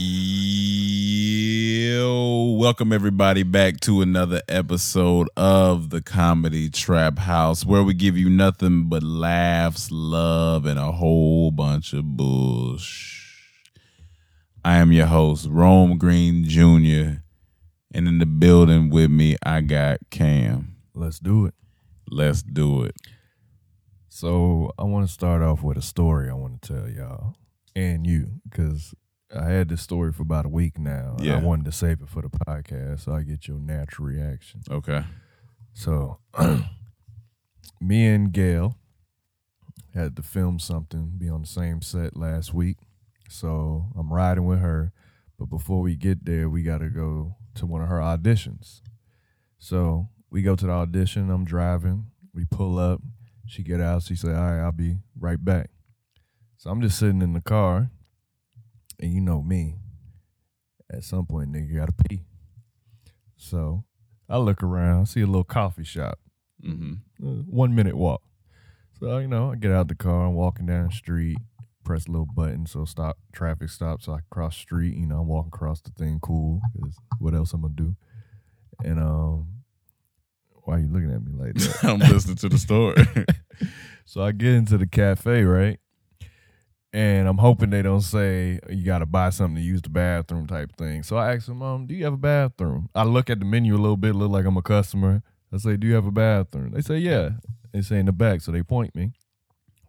Yo, welcome everybody back to another episode of the Comedy Trap House, where we give you nothing but laughs, love, and a whole bunch of bullsh. I am your host, Rome Green Jr., and in the building with me, I got Cam. Let's do it. Let's do it. So I want to start off with a story I want to tell y'all and you because I had this story for about a week now. Yeah. I wanted to save it for the podcast so I get your natural reaction. Okay. So me and Gail had to film something, be on the same set last week. So I'm riding with her, but before we get there, we got to go to one of her auditions. So we go to the audition. I'm driving. We pull up. She get out. She say, "All right, I'll be right back." So I'm just sitting in the car, and you know me. At some point, nigga, gotta pee. So I look around, see a little coffee shop, Mm-hmm. uh, one minute walk. So you know, I get out the car, I'm walking down the street, press a little button, so stop traffic stops, so I cross street. You know, I'm walking across the thing, cool. 'cause what else I'm gonna do? And um, why are you looking at me like that? I'm listening to the story. so I get into the cafe, right? And I'm hoping they don't say you got to buy something to use the bathroom type thing. So I ask them, um, do you have a bathroom? I look at the menu a little bit, look like I'm a customer. I say, do you have a bathroom? They say, yeah. They say in the back, so they point me.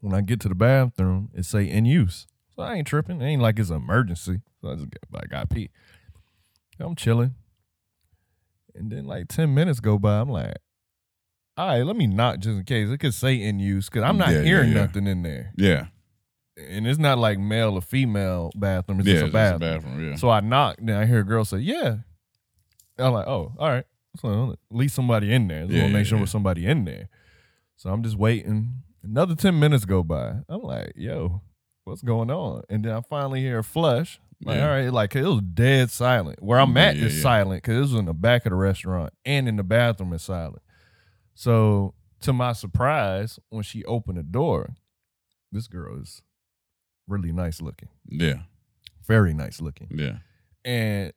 When I get to the bathroom, it say in use. So I ain't tripping. It ain't like it's an emergency. So I just got, I got pee. I'm chilling. And then like 10 minutes go by. I'm like, all right, let me knock just in case. It could say in use because I'm not Yeah, yeah, hearing yeah. nothing in there. yeah. And it's not like male or female bathroom. It's yeah. just a bathroom. bathroom. Yeah. So I knock, and I hear a girl say, "Yeah." I'm like, "Oh, all right." So at least somebody in there. Just Yeah, want to make sure yeah. there's somebody in there. So I'm just waiting. Another ten minutes go by. I'm like, "Yo, what's going on?" And then I finally hear a flush. Like, Yeah. all right, like it was dead silent. Where I'm at is silent because it was in the back of the restaurant and in the bathroom is silent. So to my surprise, when she opened the door, this girl is really nice looking, yeah. very nice looking. Yeah. And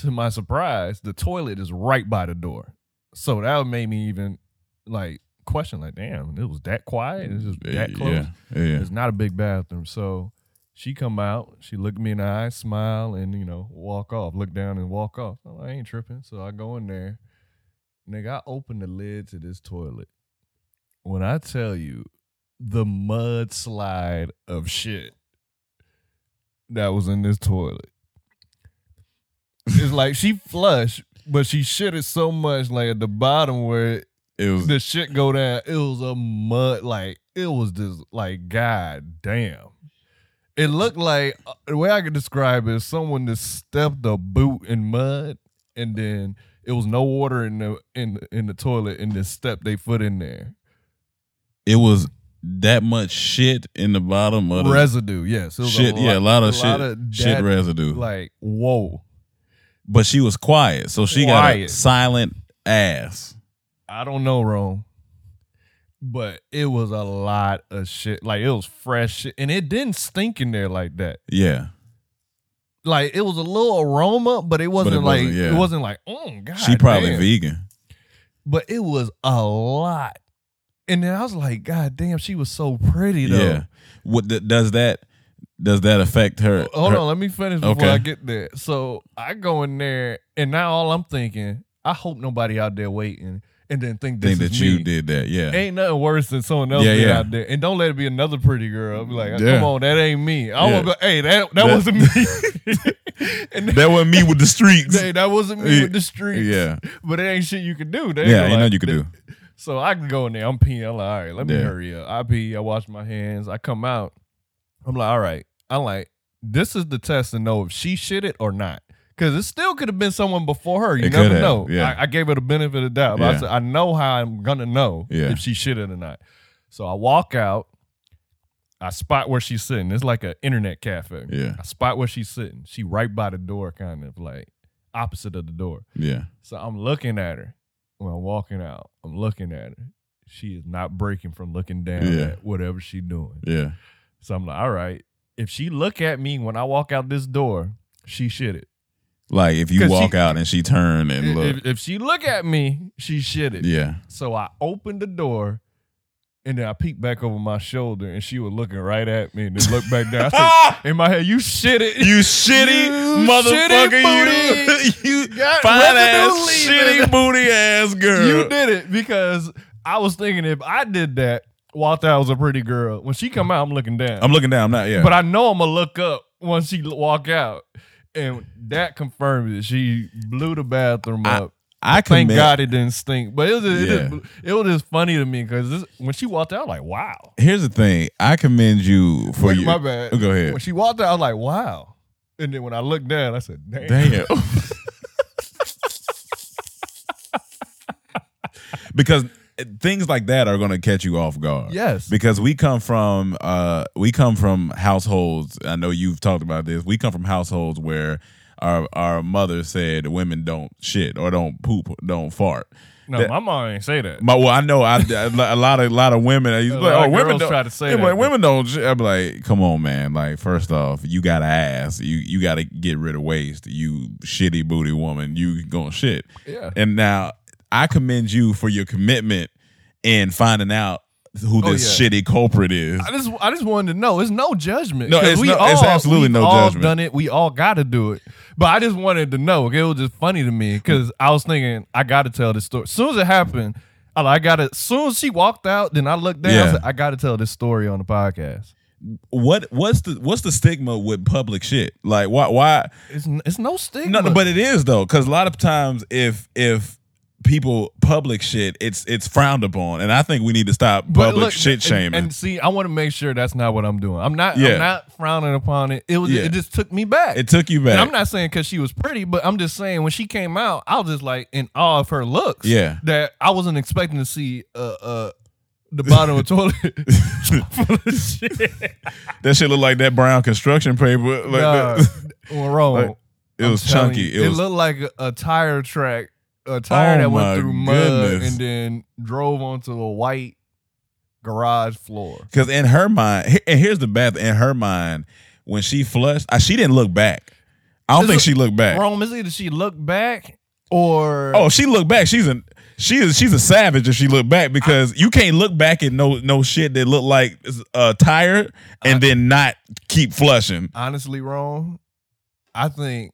to my surprise, the toilet is right by the door. So that made me even like question, like, damn, it was that quiet. It's just that close. Yeah. Yeah. It's not a big bathroom. So she come out, she look me in the eye, smile, and you know, walk off. Look down and walk off. I ain't tripping. So I go in there. Nigga, I open the lid to this toilet. When I tell you the mudslide of shit that was in this toilet. It's like she flushed, but she shitted so much like at the bottom where It was. the shit go down. It was a mud like it was just like god damn. It looked like uh, the way I could describe it is someone just stepped a boot in mud and then it was no water in the in in the toilet and then stepped their foot in there. it was that much shit in the bottom of the Residue, yes. Shit. yeah, a lot of shit. shit that, residue. Like whoa. but she was quiet, so she got a silent ass. I don't know, Rome. But it was a lot of shit. Like it was fresh shit. And it didn't stink in there like that. Yeah. like it was a little aroma, but it wasn't, it like wasn't, yeah. it wasn't like oh god. she probably damn. vegan. but it was a lot. And then I was like, God damn, she was so pretty though. Yeah. What th- does that? Does that affect her? Hold her- on, let me finish before Okay. I get there. So I go in there, and now all I'm thinking, I hope nobody out there waiting and then think this Think that me. you did that? Yeah. Ain't nothing worse than someone else Yeah, being yeah. out there. And don't let it be another pretty girl. Be like, Yeah. come on, that ain't me. I Yeah. will go, hey, that that, That- wasn't me. and that wasn't me with the streets. hey, that wasn't me Yeah. with the streets. Yeah. But it ain't shit you can do. They Yeah, ain't like- nothing you could do. So I can go in there. I'm peeing. I'm like, all right, let me Yeah. hurry up. I pee. I wash my hands. I come out. I'm like, all right. I'm like, this is the test to know if she shit it or not. Because it still could have been someone before her. You It never know. yeah. I, I gave her the benefit of the doubt. But I said, I know how I'm gonna know Yeah. if she shit it or not. So I walk out. I spot where she's sitting. It's like an internet cafe. Yeah. I spot where she's sitting. She right by the door, kind of like opposite of the door. Yeah. So I'm looking at her when I'm walking out. I'm looking at her. She is not breaking from looking down Yeah. at whatever she's doing. Yeah. So I'm like, all right. If she look at me when I walk out this door, she shit it. Like if you walk she- out and she turn and look. If, if she look at me, she shit it. yeah. So I open the door and then I peeked back over my shoulder and she was looking right at me and then looked back down. I said, in my head, you shitted. You shitty You motherfucker. shitty you you fine ass shitty booty ass girl. You did it because I was thinking if I did that, Walter was a pretty girl. When she come out, I'm looking down. I'm looking down. I'm not. Yeah. But I know I'm gonna look up once she walk out, and that confirmed it. She blew the bathroom I- up. I Thank commit- God it didn't stink. But it was just, it, just, it was just funny to me because when she walked out, I was like, "Wow." Here's the thing. I commend you for Wait, you. my bad. Go ahead. When she walked out, I was like, "Wow." And then when I looked down, I said, "Damn." Damn. because things like that are going to catch you off guard. Yes. Because we come from uh we come from households. I know you've talked about this. We come from households where our our mother said women don't shit or don't poop, don't fart. No, That- my mom ain't say that. My, well, I know I, a lot of a lot of women. I used A like, lot oh, women don't try to say that, but- women don't. shit." I'm like, come on, man. Like, first off, you got to ass. You you got to get rid of waste. You shitty booty woman. You gonna shit. Yeah. And now I commend you for your commitment in finding out who Oh, this yeah. shitty culprit is. I just I just wanted to know. It's no judgment. No, it's we no- all, it's absolutely no all judgment. Done it. We all got to do it. But I just wanted to know. It was just funny to me because I was thinking I got to tell this story. As soon as it happened, I like, I got to. As soon as she walked out, then I looked down. I, Yeah. said, I got to tell this story on the podcast. what what's the what's the stigma with public shit? Like why why It's it's no stigma. No, but it is though, because a lot of times if if people public shit, it's it's frowned upon, and I think we need to stop But public look, shit shaming. And, see, I want to make sure that's not what I'm doing. I'm not. Yeah. I'm not frowning upon it. It was. Yeah. It just took me back. it took you And back. I'm not saying because she was pretty, but I'm just saying when she came out, I was just like in awe of her looks. Yeah. that I wasn't expecting to see uh uh the bottom of the toilet full of shit. that shit look like that brown construction paper. Like Nah, wrong. Like, it I'm was chunky. you, It was looked like a, a tire track, a tire Oh that went through mud and then drove onto a white garage floor. because in her mind, and here's the bad. thing, In her mind, when she flushed, uh, she didn't look back. I don't Is think it- she looked back. Rome is either she looked back or Oh, she looked back. She's a she is she's a savage if she looked back because you can't look back at no no shit that look like a tire and then not keep flushing. honestly wrong. I think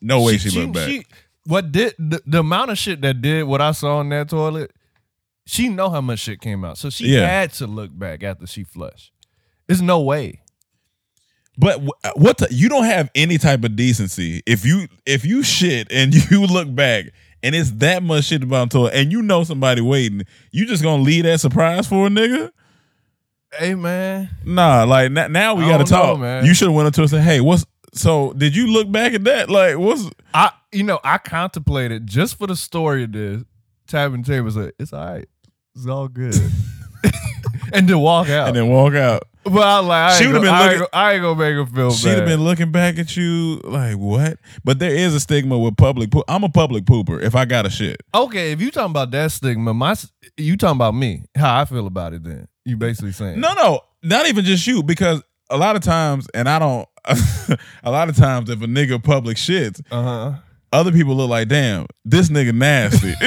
No way she, looked back. she- what did the, the amount of shit that did what I saw in that toilet? She know how much shit came out, so she Yeah. had to look back after she flushed. There's no way. But uh, what the, you don't have any type of decency if you if you shit and you look back and it's that much shit about toilet and you know somebody waiting, you just gonna leave that surprise for a nigga? Hey man, Nah, like now we gotta know, talk. man. You should have went up to her and said, "Hey, what's so? Did you look back at that? Like, what's I you know I contemplated just for the story of this. The table said it's all right, it's all good, and then walk out. and then walk out?" but I like, I she would have been I, ain't, looking- I ain't gonna make her feel She'd have been looking back at you like what? But there is a stigma with public. Poop. I'm a public pooper. If I got a shit, Okay, if you talking about that stigma, my s- you talking about me, how I feel about it. Then you basically saying no, no, not even just you. Because a lot of times, and I don't. a lot of times, if a nigga public shits, Uh huh. other people look like, damn, this nigga nasty.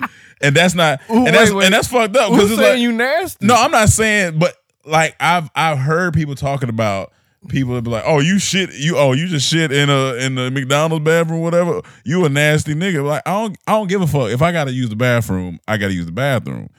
and that's not, Ooh, and that's wait, wait. and that's fucked up. Who's saying like, you nasty? No, I'm not saying, but like I've I've heard people talking about people that be like, oh, you shit, you oh, you just shit in a in the McDonald's bathroom, whatever. You a nasty nigga. Like I don't I don't give a fuck. If I gotta use the bathroom, I gotta use the bathroom.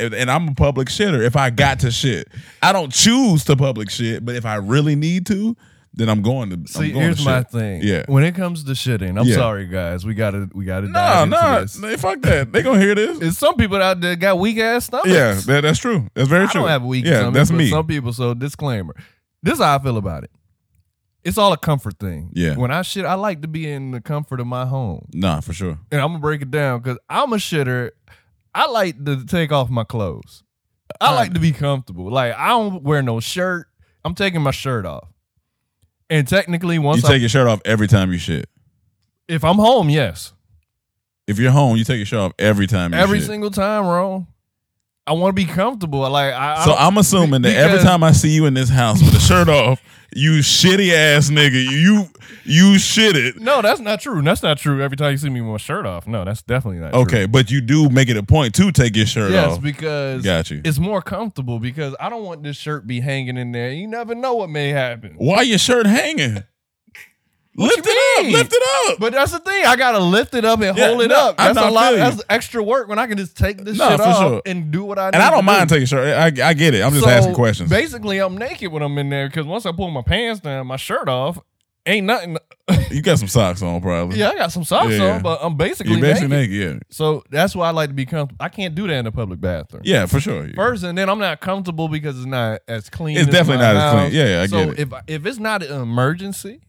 And I'm a public shitter. If I got to shit, I don't choose to public shit. But if I really need to, then I'm going to. I'm See, going here's to my thing. Yeah. When it comes to shitting, I'm Yeah. sorry, guys. We gotta we gotta No, no, they fuck that. They gonna hear this. There's some people out there got weak ass stomachs. Yeah, that, that's true. That's very I true. don't have weak Yeah, stomach. that's me. Some people. So disclaimer. This is how I feel about it. it's all a comfort thing. Yeah. When I shit, I like to be in the comfort of my home. Nah, for sure. And I'm gonna break it down because I'm a shitter. I like to take off my clothes. I like to be comfortable. Like I don't wear no shirt. I'm taking my shirt off. And technically, once You I, take your shirt off every time you shit. if I'm home, yes, If you're home, you take your shirt off every time you every shit. single time, bro. I want to be comfortable. Like I, I So don't- I'm assuming that every time I see you in this house with a shirt off, you shitty ass nigga, you you shit it. No, that's not true. That's not true. Every time you see me with my shirt off, no, that's definitely not true. Okay, but you do make it a point to take your shirt Yes, off. Yes, because Got you. it's more comfortable because I don't want this shirt be hanging in there. You never know what may happen. Why your shirt hanging? What lift it up. Lift it up. But that's the thing. I gotta lift it up and Yeah, hold it no, up. That's a lot. That's extra work when I can just take this No, shit off sure. and do what I. and need I don't mind do. taking shirt. I, I get it. I'm just So, asking questions. Basically, I'm naked when I'm in there because once I pull my pants down, my shirt off, ain't nothing. You got some socks on, probably. yeah, I got some socks Yeah, yeah. on, but I'm basically You basically naked. naked. Yeah. So that's why I like to be comfortable. I can't do that in a public bathroom. Yeah, for sure. First, and then I'm not comfortable because it's not as clean. It's definitely not as clean. Yeah, yeah, I so get it. So if if it's not an emergency,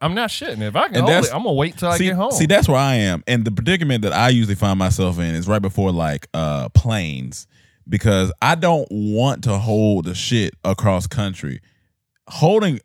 I'm not shitting. If I can hold it, I'm gonna wait till I see, get home. see, that's where I am. And the predicament that I usually find myself in is right before like uh planes because I don't want to hold the shit across country. Holding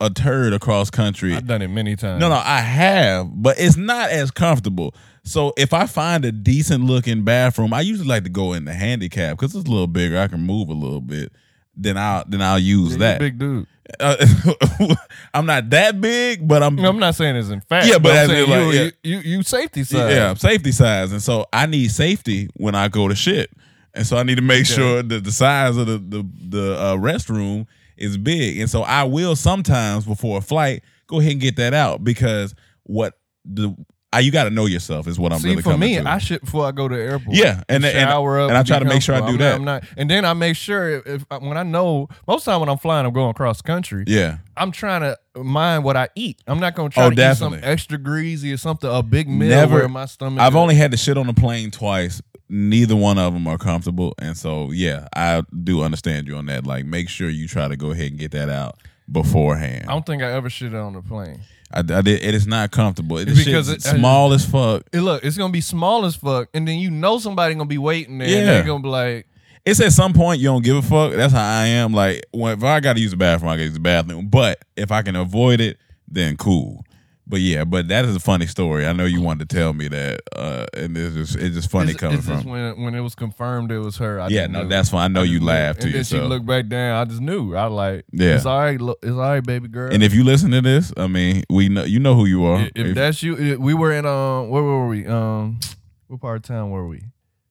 a turd across country. I've done it many times. No, no, I have, but it's not as comfortable. So if I find a decent looking bathroom, I usually like to go in the handicap because it's a little bigger. I can move a little bit. Then I'll then I'll use Yeah, that. big dude. Uh, I'm not that big, but I'm I'm not saying it's in fact. Yeah, but I'm as in, like, you, yeah. you, you you safety size. yeah, safety size, and so I need safety when I go to shit, and so I need to make Okay. sure that the size of the the, the uh, restroom is big, and so I will sometimes before a flight go ahead and get that out because what the I, you got to know yourself is what I'm See, really for coming me, to. I shit before I go to the airport. Yeah, and- and- shower up, and I try to make sure I do I'm that. not- I'm not, and then I make sure if, if when I know most of the time when I'm flying, I'm going across country. yeah, I'm trying to mind what I eat. I'm not gonna try Oh, to eat something extra greasy or something a big meal Never- where my stomach. I've is- only had to shit on the plane twice. Neither one of them are comfortable, and so yeah, I do understand you on that. Like, make sure you try to go ahead and get that out beforehand. I don't think I ever shit on the plane. I, I did. It is not comfortable. It It's because because it- small uh, as fuck. Hey, look, it's gonna be small as fuck, and then you know somebody gonna be waiting there. and Yeah. they're gonna be like, It's at some point you don't give a fuck. That's how I am. Like, when, if I got to use the bathroom, I got to use the bathroom. But if I can avoid it, then cool. But yeah, but that is a funny story. I know you wanted to tell me that, uh, and it's just it's just funny it's, coming it's from. when when it was confirmed it was her. I Yeah, no, that's fine. I know I you laughed to and then she looked back down. I just knew. I like, Yeah. it's all right. Look, it's all right, baby girl. And if you listen to this, I mean, we know you know who you are. if, if that's you, if we were in um, where were we? Um, what part of town were we?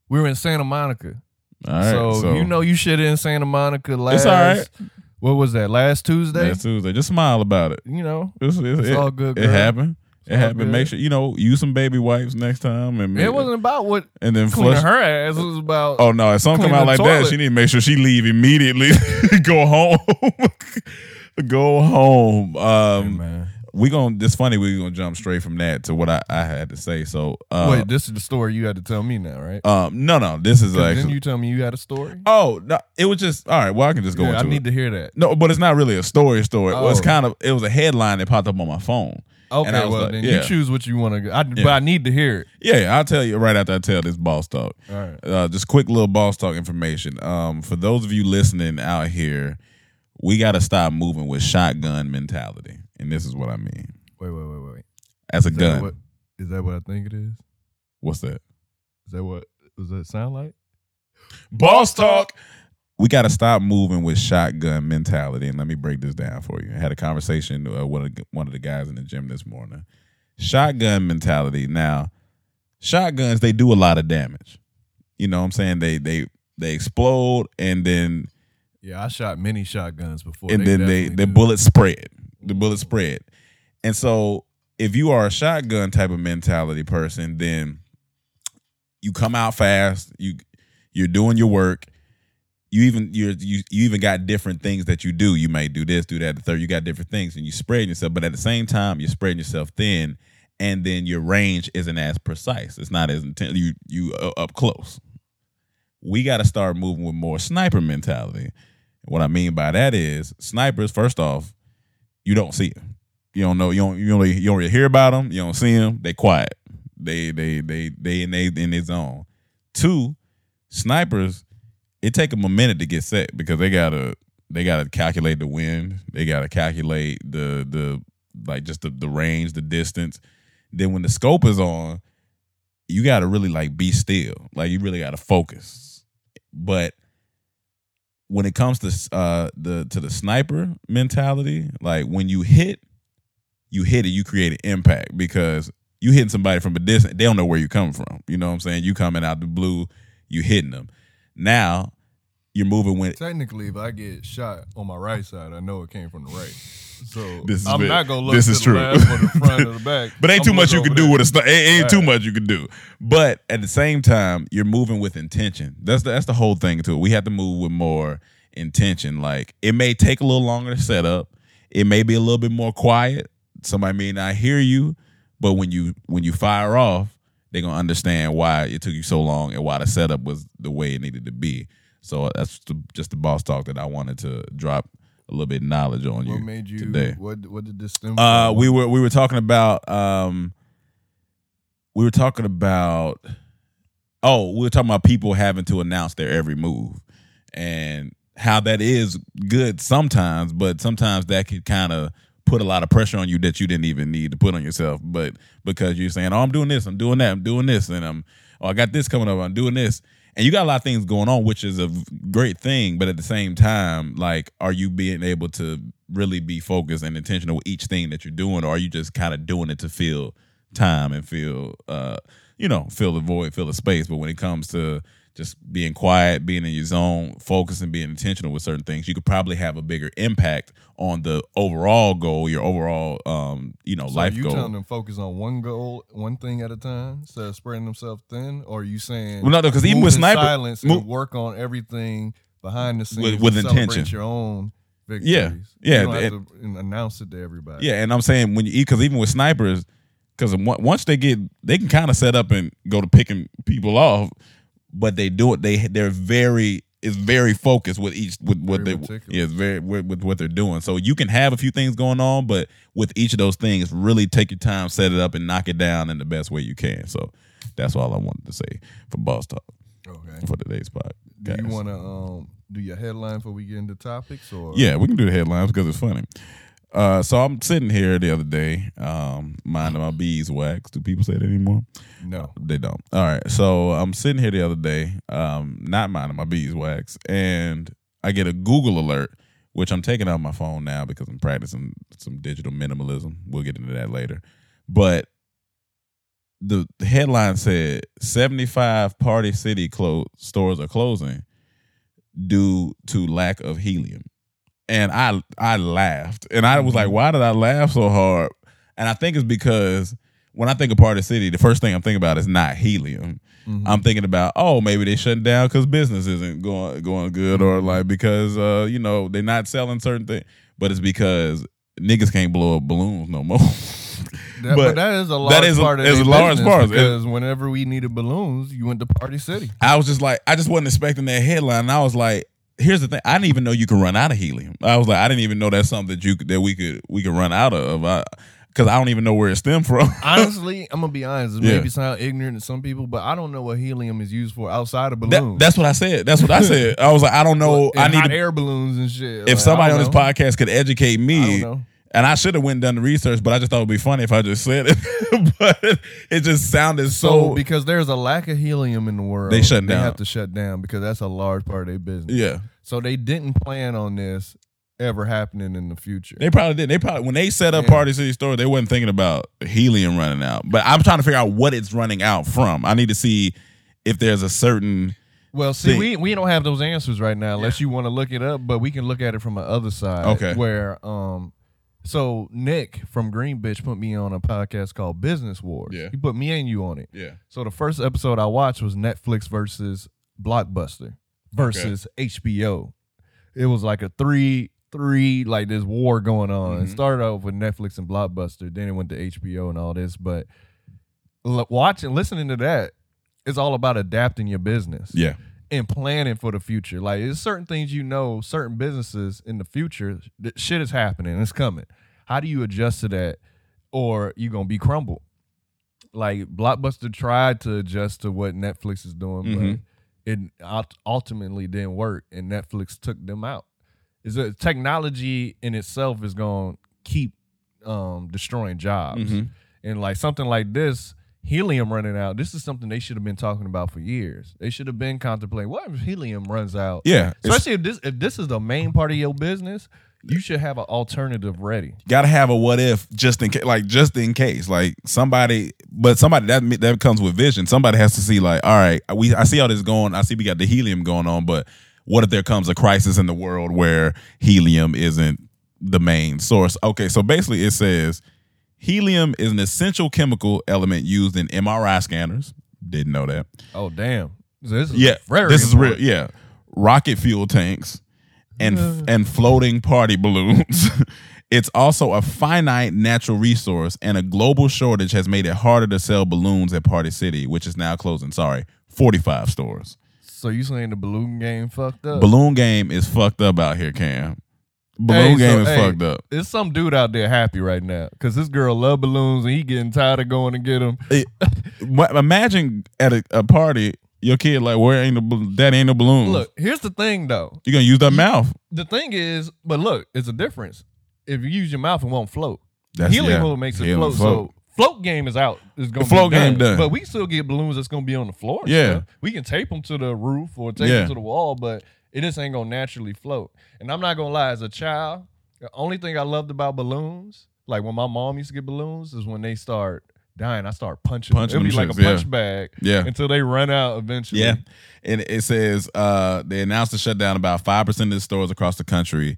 We were in Santa Monica. all right, so, so, you know you shit in Santa Monica last. It's all right. What was that? Last Tuesday. That's Tuesday. Just smile about it. You know, It's, it's- It's it, all good, It happened. It happened. good. Make sure you know use some baby wipes next time, and it wasn't about what and then flush. her ass. It was about Oh no! If something come out like that, she need to make sure she leave immediately. Go home. Go home. Um, man. We gonna. It's funny. We gonna jump straight from that to what I, I had to say. So, uh, Wait, this is the story you had to tell me now, right? um, no, no. This is like. Didn't you tell me you had a story? oh no! It was just all right. Well, I can just go Yeah, I need it. to hear that. no, but it's not really a story. Story. Well, it's Oh. kind of. It was a headline that popped up on my phone. Okay, And I was well like, then yeah. you choose what you want to. go. I, But I need to hear it. Yeah, I'll tell you right after I tell this boss talk. All right. Uh, just quick little boss talk information. Um, for those of you listening out here, we got to stop moving with shotgun mentality, and this is what I mean. Wait, wait, wait, wait. As a Is that gun, what? Is that what I think it is? what's that? Is that what? Does that sound like? Boss talk. We got to stop moving with shotgun mentality, and let me break this down for you. I had a conversation uh, with one of the guys in the gym this morning. Shotgun mentality. Now, shotguns they do a lot of damage. You know what I'm saying? They they they explode and then Yeah, I shot many shotguns before. and then they the bullets spread. The bullet spread. And so if you are a shotgun type of mentality person, then you come out fast, you you're doing your work. You even you're you you even got different things that you do. You may do this, do that, the third. You got different things, and you spread yourself. But at the same time, you're spreading yourself thin, and then your range isn't as precise. It's not as intense. You you uh, up close. We got to start moving with more sniper mentality. What I mean by that is snipers. First off, you don't see them. You don't know. You don't. You. Really, you really hear about them. You don't see them. They quiet. They they they they in they in their zone. Two snipers. It take them a minute to get set because they gotta they gotta calculate the wind. They gotta calculate the the like just the the range, the distance. Then when the scope is on, you gotta really like be still. Like you really gotta focus. But when it comes to uh the to the sniper mentality, like when you hit, you hit it, you create an impact because you hitting somebody from a distance, they don't know where you're coming from. You know what I'm saying? You coming out the blue, you hitting them. Now you're moving when Technically, if I get shot on my right side, I know it came from the right. So This is I'm bit- not gonna look this is the true. the front or the back. But ain't I'm too much you can do there. with a sni- ain't, ain't too much you can do. But at the same time, you're moving with intention. That's the, that's the whole thing to it. We have to move with more intention. Like it may take a little longer to set up. It may be a little bit more quiet. Somebody may not hear you, but when you when you fire off, they're gonna understand why it took you so long and why the setup was the way it needed to be. So uh, that's the, just the boss talk that I wanted to drop a little bit of knowledge on you What made you? today. What What did this stem? Uh, we were we were talking about um, we were talking about oh, we were talking about people having to announce their every move and how that is good sometimes, but sometimes that could kind of put a lot of pressure on you that you didn't even need to put on yourself. But because you're saying, "Oh, I'm doing this, I'm doing that, I'm doing this," and I'm, "Oh, I got this coming up, I'm doing this," and you got a lot of things going on, which is a great thing. But at the same time, like, are you being able to really be focused and intentional with each thing that you're doing, or are you just kind of doing it to fill time and feel, uh, you know, fill the void, fill the space? But when it comes to just being quiet, being in your zone, focusing, being intentional with certain things, you could probably have a bigger impact on the overall goal, your overall, um, you know, So life you goal. telling them focus on one goal, one thing at a time, instead of spreading themselves thin, or are you saying Well, no, because even with sniper, silence move- and work on everything behind the scenes With- with and intention. your own victories. Yeah, yeah, You don't have and- to announce it to everybody. Yeah, and I'm saying when you because even with snipers, because once they get, they can kind of set up and go to picking people off, but they do it. They they're very it's very focused with each with what Very they meticulous. yeah very with, with what they're doing. So you can have a few things going on, but with each of those things, really take your time, set it up, and knock it down in the best way you can. So that's all I wanted to say for boss talk Okay. for today's pod. Do you want to um do your headline before we get into topics, or Yeah, we can do the headlines because it's funny. Uh, so I'm sitting here the other day, um, minding my beeswax. Do people say that anymore? no? They don't. All right. So I'm sitting here the other day, um, not minding my beeswax, and I get a Google alert, which I'm taking out my phone now because I'm practicing some digital minimalism. We'll get into that later. But the headline said 75 Party City clo- stores are closing due to lack of helium. And I I laughed. And I was like, why did I laugh so hard? And I think it's because when I think of Party City, the first thing I'm thinking about is not helium. Mhm. I'm thinking about, oh, maybe they shutting down because business isn't going going good, or like because uh, you know, they're not selling certain things. But it's because niggas can't blow up balloons no more. That, but but, that is a large that is a- part of is a large part. It- whenever we needed balloons, you went to Party City. I was just like, I just wasn't expecting that headline. And I was like, here's the thing, I didn't even know you could run out of helium. I was like, I didn't even know that's something that you could, that we could we could run out of. Because I, don't even know where it stemmed from. Honestly, I'm gonna be honest. It Yeah. maybe sound ignorant to some people, but I don't know what helium is used for outside of That- balloons. that's what I said. That's what I said. I was like, I don't know. And I need to, air balloons and shit. if Like, somebody on don't this podcast could educate I me. And I should have went and done the research, but I just thought it would be funny if I just said it. but it just sounded So, so. because there's a lack of helium in the world, They shutting They have to shut down because that's a large part of their business. yeah, So they didn't plan on this ever happening in the future. they probably didn't. They probably when they set up Yeah. Party City Store, they wasn't thinking about helium running out. But I'm trying to figure out what it's running out from. I need to see if there's a certain. Well, see, thing. we we don't have those answers right now, unless you want to look it up. But we can look at it from the other side. Okay. Where um, so Nick from Green Bitch put me on a podcast called Business Wars. Yeah. He put me and you on it. Yeah. So the first episode I watched was Netflix versus Blockbuster versus HBO. It was like a three three like this war going on. It Mhm. started off with Netflix and Blockbuster, then it went to HBO and all this. But watching, listening to that, it's all about adapting your business Yeah. and planning for the future. Like there's certain things you know, certain businesses in the future, that shit is happening, it's coming. How do you adjust to that, or you gonna be crumbled? Like Blockbuster tried to adjust to what Netflix is doing, Mhm. but it ultimately didn't work, and Netflix took them out. Is that technology in itself is gonna keep um, destroying jobs, Mhm. and like something like this. Helium running out. This is something they should have been talking about for years. They should have been contemplating. What if helium runs out? Yeah, especially if this if this is the main part of your business, you should have an alternative ready. gotta have a what if just in case like just in case. Like somebody but somebody that that comes with vision. Somebody has to see like all right we i see how this going i see we got the helium going on but what if there comes a crisis in the world where helium isn't the main source? Okay so basically it says helium is an essential chemical element used in mri scanners. Didn't know that. Oh damn! This is yeah this is real yeah. Rocket fuel tanks and and floating party balloons. It's also a finite natural resource and a global shortage has made it harder to sell balloons at party city which is now closing sorry 45 stores. So you saying the balloon game fucked up? balloon game is fucked up out here cam. Balloon Hey, game so, is hey, fucked up. There's some dude out there happy right now because this girl love balloons and he getting tired of going to get them. It- imagine at a, a party your kid like where ain't bal- that ain't no balloons Look, here's the thing though. you're gonna use that mouth The thing is, but look, it's a difference. If you use your mouth, it won't float. That's- Helium yeah, makes it float. float. So float game is out. Is going The float game done. But we still get balloons that's going to be on the floor. Yeah. stuff. we can tape them to the roof or tape Yeah. them to the wall, but it just ain't going to naturally float. And I'm not going to lie, as a child, the only thing I loved about balloons, like when my mom used to get balloons, is when they start dying. I start punching. Punching them. It'd be like a shits, yeah. punch bag. Yeah. Until they run out eventually. Yeah. And it says uh, they announced the shutdown about 5% of the stores across the country,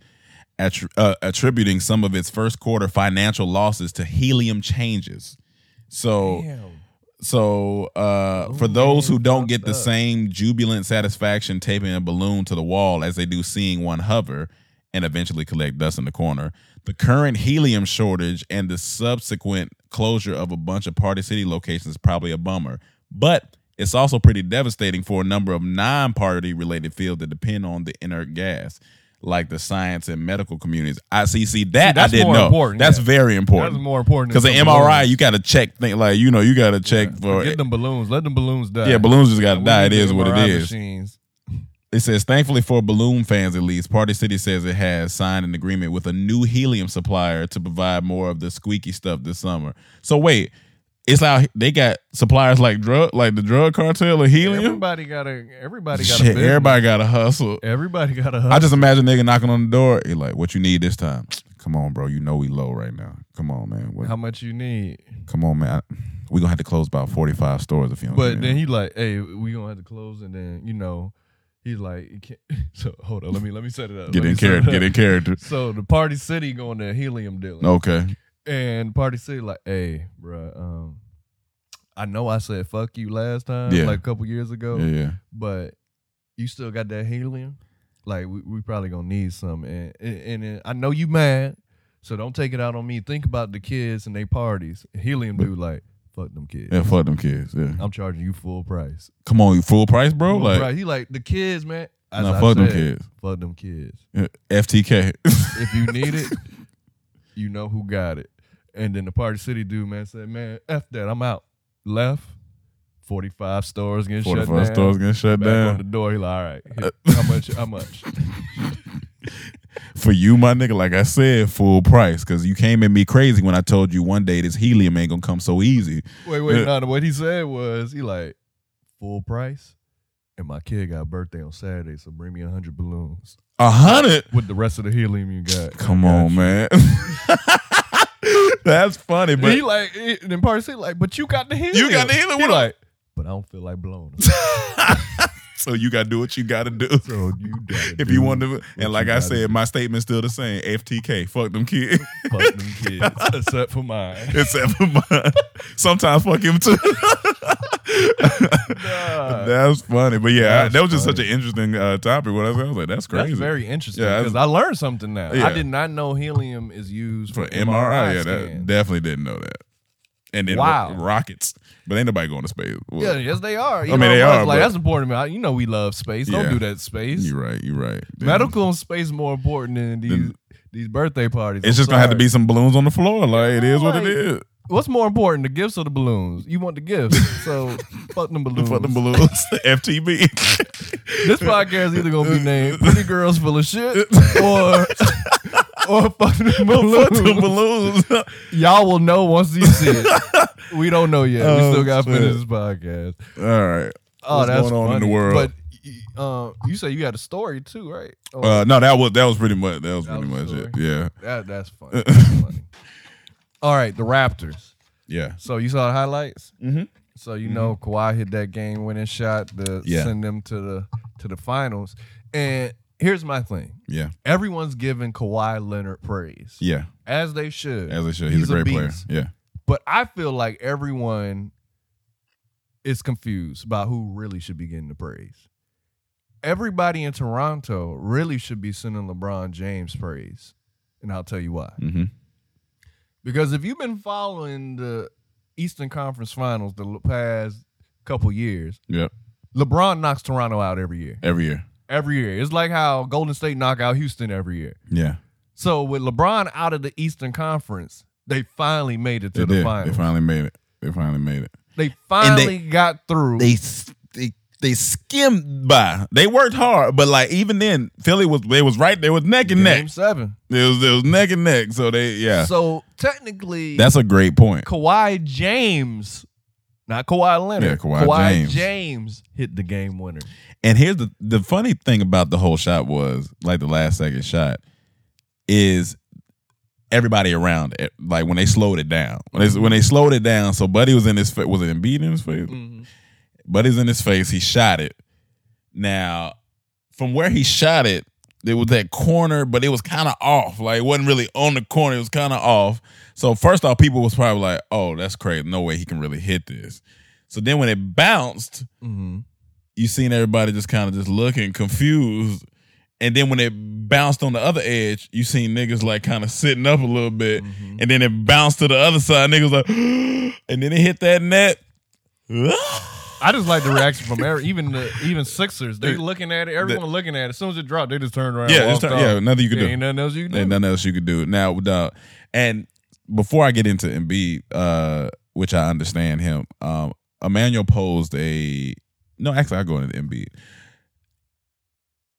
attri- uh, attributing some of its first quarter financial losses to helium changes. So, Damn. so uh, for those who don't get the up. same jubilant satisfaction taping a balloon to the wall as they do seeing one hover and eventually collect dust in the corner, the current helium shortage and the subsequent closure of a bunch of Party City locations is probably a bummer. But it's also pretty devastating for a number of non-party related fields that depend on the inert gas. Like the science and medical communities, I see. See that I that's didn't know. important, That's yeah. very important. That's more important Because the MRI, balloons. you got to check things like you know you got to check for Get them balloons. Let them balloons die. yeah balloons just got to die. It is what it is. Machines. It says, thankfully for balloon fans at least, Party City says it has signed an agreement with a new helium supplier to provide more of the squeaky stuff this summer. So wait, it's like they got suppliers like drug, like the drug cartel of helium. Everybody got a. Everybody got a. Shit, business. everybody got to hustle. Everybody got a. I just imagine nigga knocking on the door. He like, what you need this time? Come on, bro. You know we low right now. Come on, man. What, how much you need. come on, man. I, we gonna have to close about forty five stores if you don't. But then he like, hey, we gonna have to close, and then you know, he's like, so hold on, let me let me set it up. get Let in me set it character. Get in character. So the Party City going to helium dealing. Okay. And Party City like, hey, bruh, um, I know I said fuck you last time, Yeah. like a couple years ago, Yeah, yeah. but you still got that helium. Like we, we probably gonna need some, and, and and I know you mad, so don't take it out on me. Think about the kids and they parties. Helium dude like, fuck them kids. Yeah, fuck them kids. Yeah. I'm charging you full price. Come on, you full price, bro. Full like, price. he like the kids, man. As Nah, I fuck them kids. Fuck them kids. yeah, FTK. If you need it, you know who got it. And then the Party City dude, man, said, man, F that. I'm out. Left. 45 stores getting shut down. 45 down. stores getting shut Back on the door. He like, all right. how much? How much? For you, my nigga, like I said, full price. Cause you came at me crazy when I told you one day this helium ain't gonna come so easy. Wait, wait, no. What he said was, he like, full price. And my kid got a birthday on Saturday, so bring me a hundred balloons A hundred? with the rest of the helium you got. Come got on, you. man. That's funny, but he like, Party City like, but you got the helium. You got the helium, He like, but I don't feel like blowing them. so you gotta do what you gotta do. So you if you want to, and like I said, do. my statement's still the same. FTK, fuck them kids, fuck them kids, except for mine. except for mine. Sometimes fuck him too. Nah. That's funny, but yeah, That's that was just such an interesting uh, topic. What I was, I was like, that's crazy. That's very interesting Yeah, because that's- I learned something now. Yeah. I did not know helium is used for for, MRI. Yeah, that definitely didn't know that. And then Wow. ro- rockets, but ain't nobody going to space. Well, Yeah, yes, they are. I mean, they are, Like but- that's important. Man. You know, we love space. Don't Yeah. do that. Space. You're right. You're right. Medical and space more important than these Than- these birthday parties. It's I'm just gonna have to be some balloons on the floor. Like it is what it is. What's more important, the gifts or the balloons? You want the gifts, so fuck them balloons. Fuck the balloons, FTB. This podcast is either gonna be named "Pretty Girls Full of Shit" or or "Fuck them Fuck balloons." the balloons. Y'all will know once you see it. We don't know yet. we Oh, still got to finish this podcast. All right. Oh, What's that's going on in the funny. world? But uh, you say you had a story too, right? Oh, Uh, no, that was that was pretty much that was That pretty was much it. Yeah, that, that's funny. That's funny. All right, the Raptors. yeah. So you saw the highlights. Mhm. So you know Kawhi hit that game winning shot to Yeah. send them to the to the finals. And here's my thing: Yeah, everyone's giving Kawhi Leonard praise, yeah. as they should. As they should. He's, a great player. Yeah, But I feel like everyone is confused about who really should be getting the praise. Everybody in Toronto really should be sending LeBron James praise. And I'll tell you why. hmm Because if you've been following the Eastern Conference Finals the past couple years, Yep. LeBron knocks Toronto out every year. Every year. Every year. It's like how Golden State knock out Houston every year. Yeah, So with LeBron out of the Eastern Conference, they finally made it to they the did. finals. They finally made it. They finally made it. They finally got through. They they they skimmed by. They worked hard, but like even then, Philly was they was right. They was neck and game neck. seven. It was it was neck and neck. So they yeah. So technically, That's a great point. Kawhi James, not Kawhi Leonard. Yeah, Kawhi James. James hit the game winner. And here's the the funny thing about the whole shot was like the last second shot is everybody around it. Like when they slowed it down, when they when they slowed it down. So Buddy was in his face. Was it Embiid in his face? Mm-hmm. Buddy's in his face. He shot it. Now, from where he shot it, there was that corner, but it was kind of off. Like it wasn't really on the corner. It was kind of off. So first off, people was probably like, "Oh, that's crazy. No way he can really hit this." So then when it bounced, Mm-hmm. you seen everybody just kind of just looking confused. And then when it bounced on the other edge, you seen niggas like kind of sitting up a little bit. Mm-hmm. And then it bounced to the other side. Niggas like, and then it hit that net. I just like the reaction from every, even the even Sixers. They looking at it. Everyone looking at it. As soon as it dropped, they just turned around. Yeah, turn- yeah, nothing you could do. Ain't nothing else you can Ain't do. nothing else you could do. Now, without, and before I get into Embiid, uh, which I understand him, um, Emmanuel posed a no. Actually, I go into Embiid.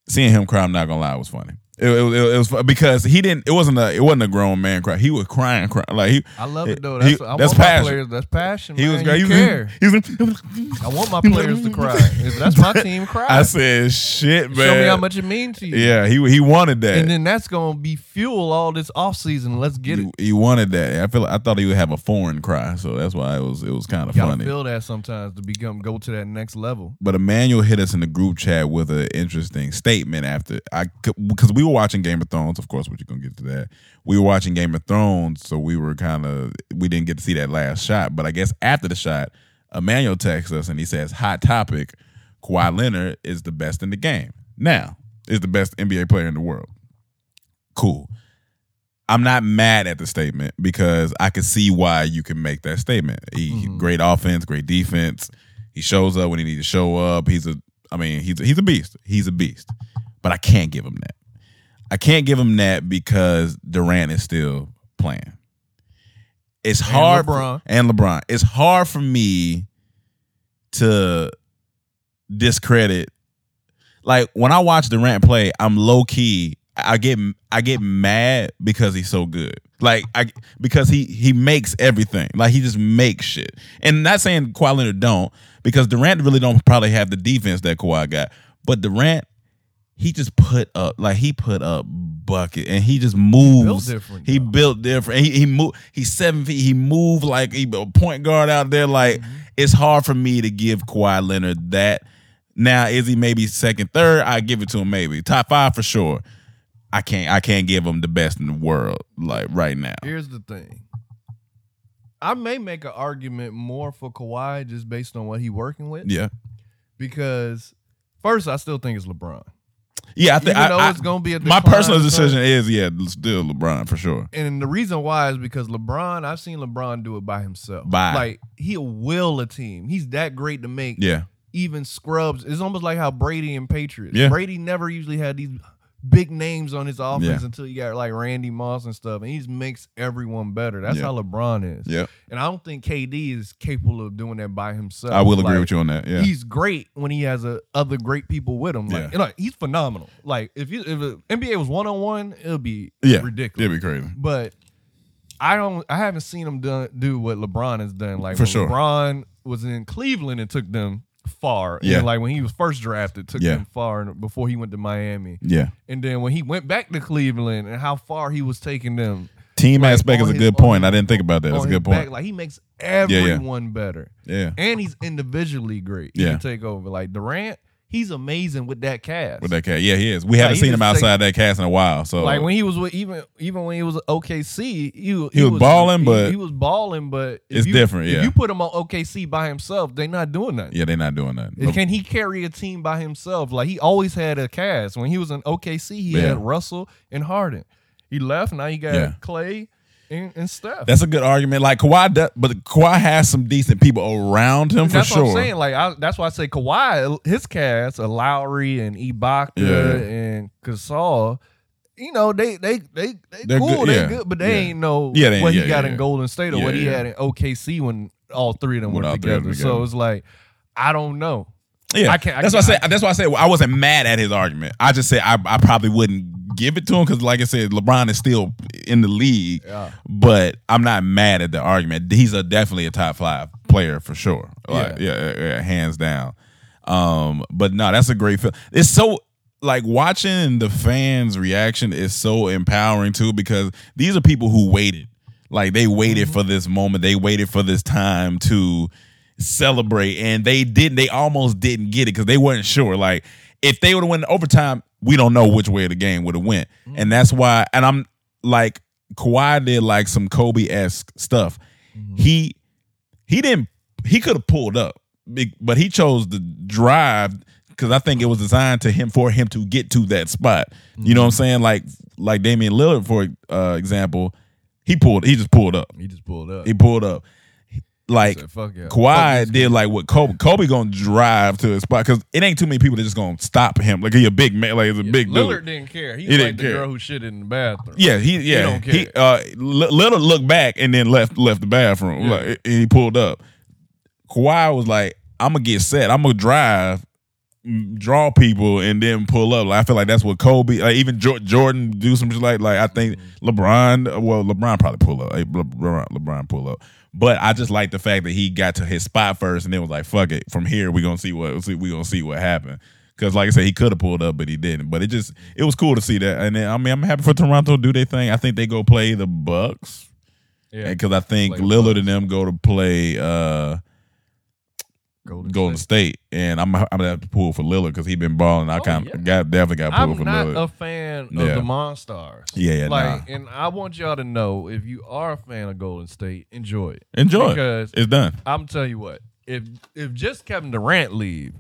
Seeing him cry, I'm not gonna lie, was funny. It, it, it, was because he didn't. It wasn't a. It wasn't a grown man cry. He was crying, crying like he. I love it though. He- That's, I that's want passion. players. That's passion. He man. was great. You He was, care. he was, I want my players to cry. If that's my team, cry. I said, "Shit, man." Show me how much it means to you. Yeah, he he wanted that. And then that's gonna be fuel all this off season. Let's get he, it. he wanted that. I feel. I thought he would have a foreign cry, so that's why it was. It was kind of funny. feel that sometimes to become go to that next level. but Emmanuel hit us in the group chat with an interesting statement after I because we were watching Game of Thrones, of course, which you're gonna get to that. We were watching Game of Thrones, so we were kind of we didn't get to see that last shot. But I guess after the shot, Emmanuel texts us and he says, "Hot topic: Kawhi Leonard is the best in the game. Now is the best NBA player in the world. Cool." I'm not mad at the statement because I can see why you can make that statement. He he- mm-hmm. great offense, great defense. He shows up when he needs to show up. He's a I mean, he's a, he's a beast. He's a beast. But I can't give him that. I can't give him that because Durant is still playing. It's hard LeBron. and LeBron. It's hard for me to discredit like when I watch Durant play, I'm low key. I get I get mad because he's so good. Like I because he he makes everything. Like he just makes shit. And not saying Kawhi Leonard don't because Durant really don't probably have the defense that Kawhi got. But Durant, he just put up like he put up bucket and he just moves. different, He built different. He he moved. He's seven feet. He moved like he a point guard out there. Like Mm-hmm. it's hard for me to give Kawhi Leonard that. Now is he maybe second, third? I give it to him maybe top five for sure. I can't I can't give him the best in the world like right now. Here's the thing. I may make an argument more for Kawhi just based on what he working with. Yeah, Because first, I still think it's LeBron. Yeah. I think I, I- it's gonna be a my personal decision is yeah, still LeBron for sure. And the reason why is because LeBron, I've seen LeBron do it by himself. By. Like he'll will a team. He's that great to make Yeah, even scrubs. It's almost like how Brady and Patriots. Yeah. Brady never usually had these big names on his offense Yeah. until you got like Randy Moss and stuff, and he just makes everyone better. That's Yeah. how LeBron is. Yeah. And I don't think KD is capable of doing that by himself. I will agree Like, with you on that. Yeah. He's great when he has a, other great people with him. Like, Yeah. you know, he's phenomenal. Like if you if NBA was one on one, it would be yeah. ridiculous. It'd be crazy. But I don't. I haven't seen him done, do what LeBron has done. Like For when sure. LeBron was in Cleveland and took them far. Yeah. And like when he was first drafted, took Yeah. them far before he went to Miami. Yeah. And then when he went back to Cleveland and how far he was taking them. Team like, aspect is a good point. I didn't think about that. That's a good his back, point. like he makes yeah. everyone better. Yeah. And he's individually great. He Yeah. can take over. Like Durant, he's amazing with that cast. With that cast, Yeah, he is. We haven't seen him outside that cast in a while. So like when he was with even even when he was OKC, he, He was balling, he- but he, was balling, but it's you- different, yeah. If you put him on OKC by himself, they're not doing nothing. Yeah, they're not doing that. Can he carry a team by himself? Like he always had a cast. When he was in OKC, he Yeah. had Russell and Harden. He left. Now he got Yeah. Clay and, and Steph. That's a good argument. Like Kawhi, does, but Kawhi has some decent people around him for that's sure. what I'm saying. Like I, that's why I say Kawhi, his cast, a Lowry and Ibaka Yeah. and Gasol. You know they they they they They're cool, good, they yeah. good, but they Yeah. ain't know Yeah, they- what he got in. Golden State or what he had in OKC when all three of them When were three together. So it's like I don't know. Yeah, I can't- I that's why I said. That's why I said I wasn't mad at his argument. I just said I, I probably wouldn't give it to him because, like I said, LeBron is still in the league. Yeah. But I'm not mad at the argument. He's a definitely a top five player for sure. Like, yeah, yeah, yeah, hands down. Um, but no, that's a great film. It's so like watching the fans' reaction is so empowering too because these are people who waited. Like they waited for this moment. They waited for this time to celebrate, and they didn't. They almost didn't get it because they weren't sure. Like if they would have went overtime, we don't know which way the game would have went, mm-hmm. and that's why. And I'm like Kawhi did like some Kobe esque stuff. Mm-hmm. He he didn't. He could have pulled up, but he chose to drive because I think it was designed to him for him to get to that spot. You know what I'm mm-hmm. saying? Like like Damian Lillard, for uh, example, he pulled. He just pulled up. He just pulled up. He pulled up. Like said, "Fuck yeah." Kawhi this did like what Kobe. Kobe gonna drive to his spot because it ain't too many people that just gonna stop him. Like he a big man. Like he's a big Lillard dude. didn't care. He's He didn't the care. girl who shit in the bathroom. Yeah, he yeah don't he, uh L- Lillard looked back and then left left the bathroom. Yeah. Like and he pulled up. Kawhi was like, "I'm gonna get set. I'm gonna drive, draw people, and then pull up." Like, I feel like that's what Kobe, like even Jo- Jordan, do some shit like like I think Mm-hmm. LeBron. Well, LeBron probably pull up. Hey, LeBron, LeBron pull up. But I just like the fact that he got to his spot first, and then was like, "Fuck it." From here, we gonna see what we gonna see what happened. Because, like I said, he could have pulled up, but he didn't. But it just it was cool to see that. And then, I mean, I'm happy for Toronto do their thing. I think they go play the Bucks yeah. because I think Lillard and them go to play uh, Golden, Golden State. State, and I'm I'm gonna have to pull for Lillard because he been balling. I Oh, kind yeah. of got definitely got pulled I'm for not Lillard. a fan Yeah. of the Monstars. Yeah, yeah, Like, nah. and I want y'all to know if you are a fan of Golden State, enjoy it. Enjoy because it. It's done. I'm tell you what, if if just Kevin Durant leave,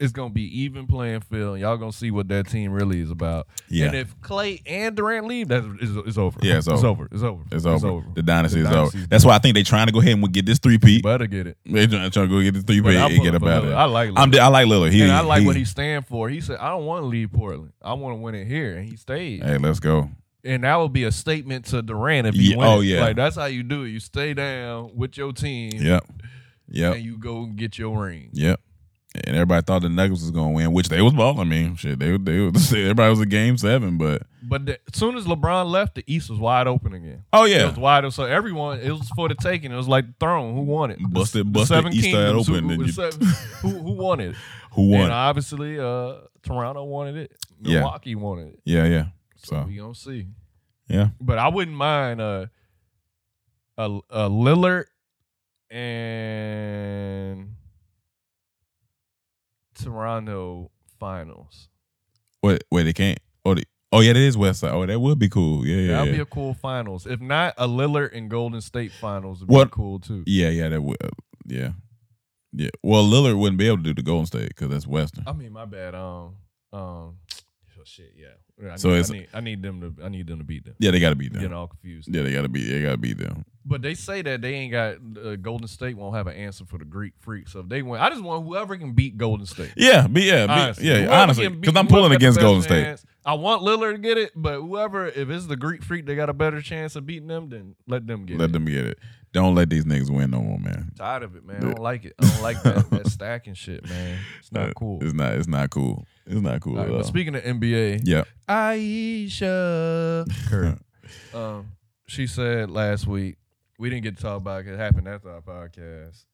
it's gonna be even playing field. Y'all gonna see what that team really is about. Yeah. And if Clay and Durant leave, that's it's, it's over. Yeah, it's over. It's over. over. It's over. It's over. The dynasty The is over. That's why I think they're trying to go ahead and get this three peat. Better get it. They're trying to go get this three peat and get pulling up for out of Lillard. it. I like I'm, I like Lillard. He, and I like he- what he stand for. He said, "I don't want to leave Portland. I want to win it here," and he stayed. Hey, let's go. And that would be a statement to Durant if he Yeah, win. oh, yeah. like that's how you do it. You stay down with your team, Yep. Yep. and you go get your ring. Yep. And everybody thought the Nuggets was gonna win, which they was balling. I mean, shit, they they was, everybody was a game seven, but But the, as soon as LeBron left, the East was wide open again. oh yeah, It yeah, was wide open. So everyone, it was for the taking. It was like the throne. Who won it? The- Busted- the busted seven East kingdoms. open, Who, who, you- seven- who, who won it? who won? And obviously, uh, Toronto wanted it. Yeah. Milwaukee wanted it. yeah, yeah. So, So we gonna see. yeah, But I wouldn't mind uh, a a Lillard and Toronto finals. wait, wait, they can't. Oh, they, oh yeah, that is West Side. Oh, that would be cool. Yeah, yeah, That'd be a cool finals. If not, a Lillard and Golden State finals would be What- cool too. yeah, yeah, that would. Yeah, yeah. Well, Lillard wouldn't be able to do the Golden State because that's Western. I mean, my bad. Um, um, oh, shit. Yeah. I So need, it's- I need, I need them to I need them to beat them. Yeah, they got to beat them. Getting all confused. Yeah, they got to be. They got to beat them. But they say that they ain't got uh, Golden State won't have an answer for the Greek freak. So if they win, I just want whoever can beat Golden State. Yeah, be yeah, be, Honestly, yeah. Honestly, because I'm pulling against Golden State. hands, I want Lillard to get it, but whoever, if it's the Greek freak, they got a better chance of beating them. Then let them get Let it. them get it. Don't let these niggas win no more, man. Tired of it, man. I don't like it. I don't like that, that stacking shit, man. It's not cool. It's not. It's not cool. It's not cool right, at all. but speaking of NBA, yeah. Ayesha Curry, um, she said last week we didn't get to talk about it. 'cause It happened after our podcast.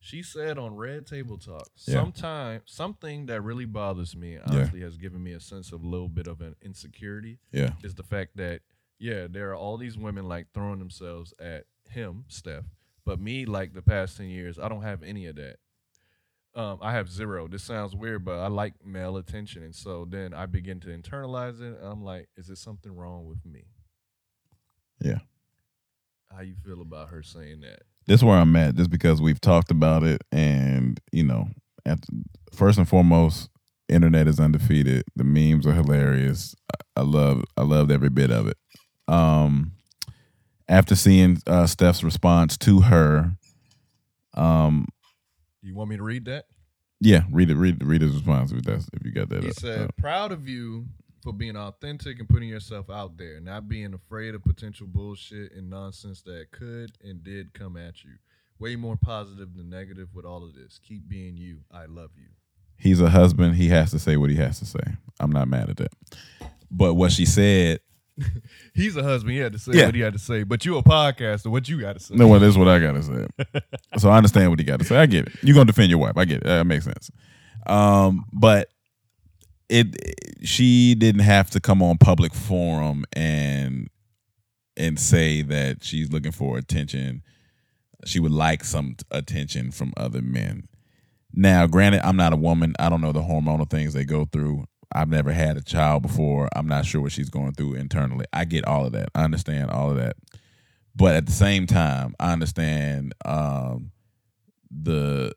She said on Red Table Talk, Yeah. sometime something that really bothers me, and honestly, has given me a sense of a little bit of an insecurity Yeah. is the fact that yeah, there are all these women like throwing themselves at him, Steph, but me, like the past ten years, I don't have any of that. Um, I have zero. This sounds weird, but I like male attention, and so then I begin to internalize it. I'm like, is there something wrong with me? Yeah. How you feel about her saying that? This is where I'm at, just because we've talked about it, and you know, at, first and foremost, internet is undefeated. The memes are hilarious. I, I love. I loved every bit of it. Um, after seeing uh, Steph's response to her, um, You want me to read that? yeah, read it. Read read his response if that's if you got that. He up. said, Uh, "Proud of you for being authentic and putting yourself out there, not being afraid of potential bullshit and nonsense that could and did come at you. Way more positive than negative with all of this. Keep being you. I love you." he's a husband. He has to say what he has to say. I'm not mad at that. But what she said, He's a husband. He had to say Yeah. what he had to say. But you a podcaster. What you got to say? no, well, this is what I gotta say. so I understand what he got to say. I get it. You're gonna defend your wife. I get it. That makes sense. Um, but it she didn't have to come on public forum and and say that she's looking for attention. She would like some attention from other men. Now, granted, I'm not a woman. I don't know the hormonal things they go through. I've never had a child before. I'm not sure what she's going through internally. I get all of that. I understand all of that. But at the same time, I understand um, the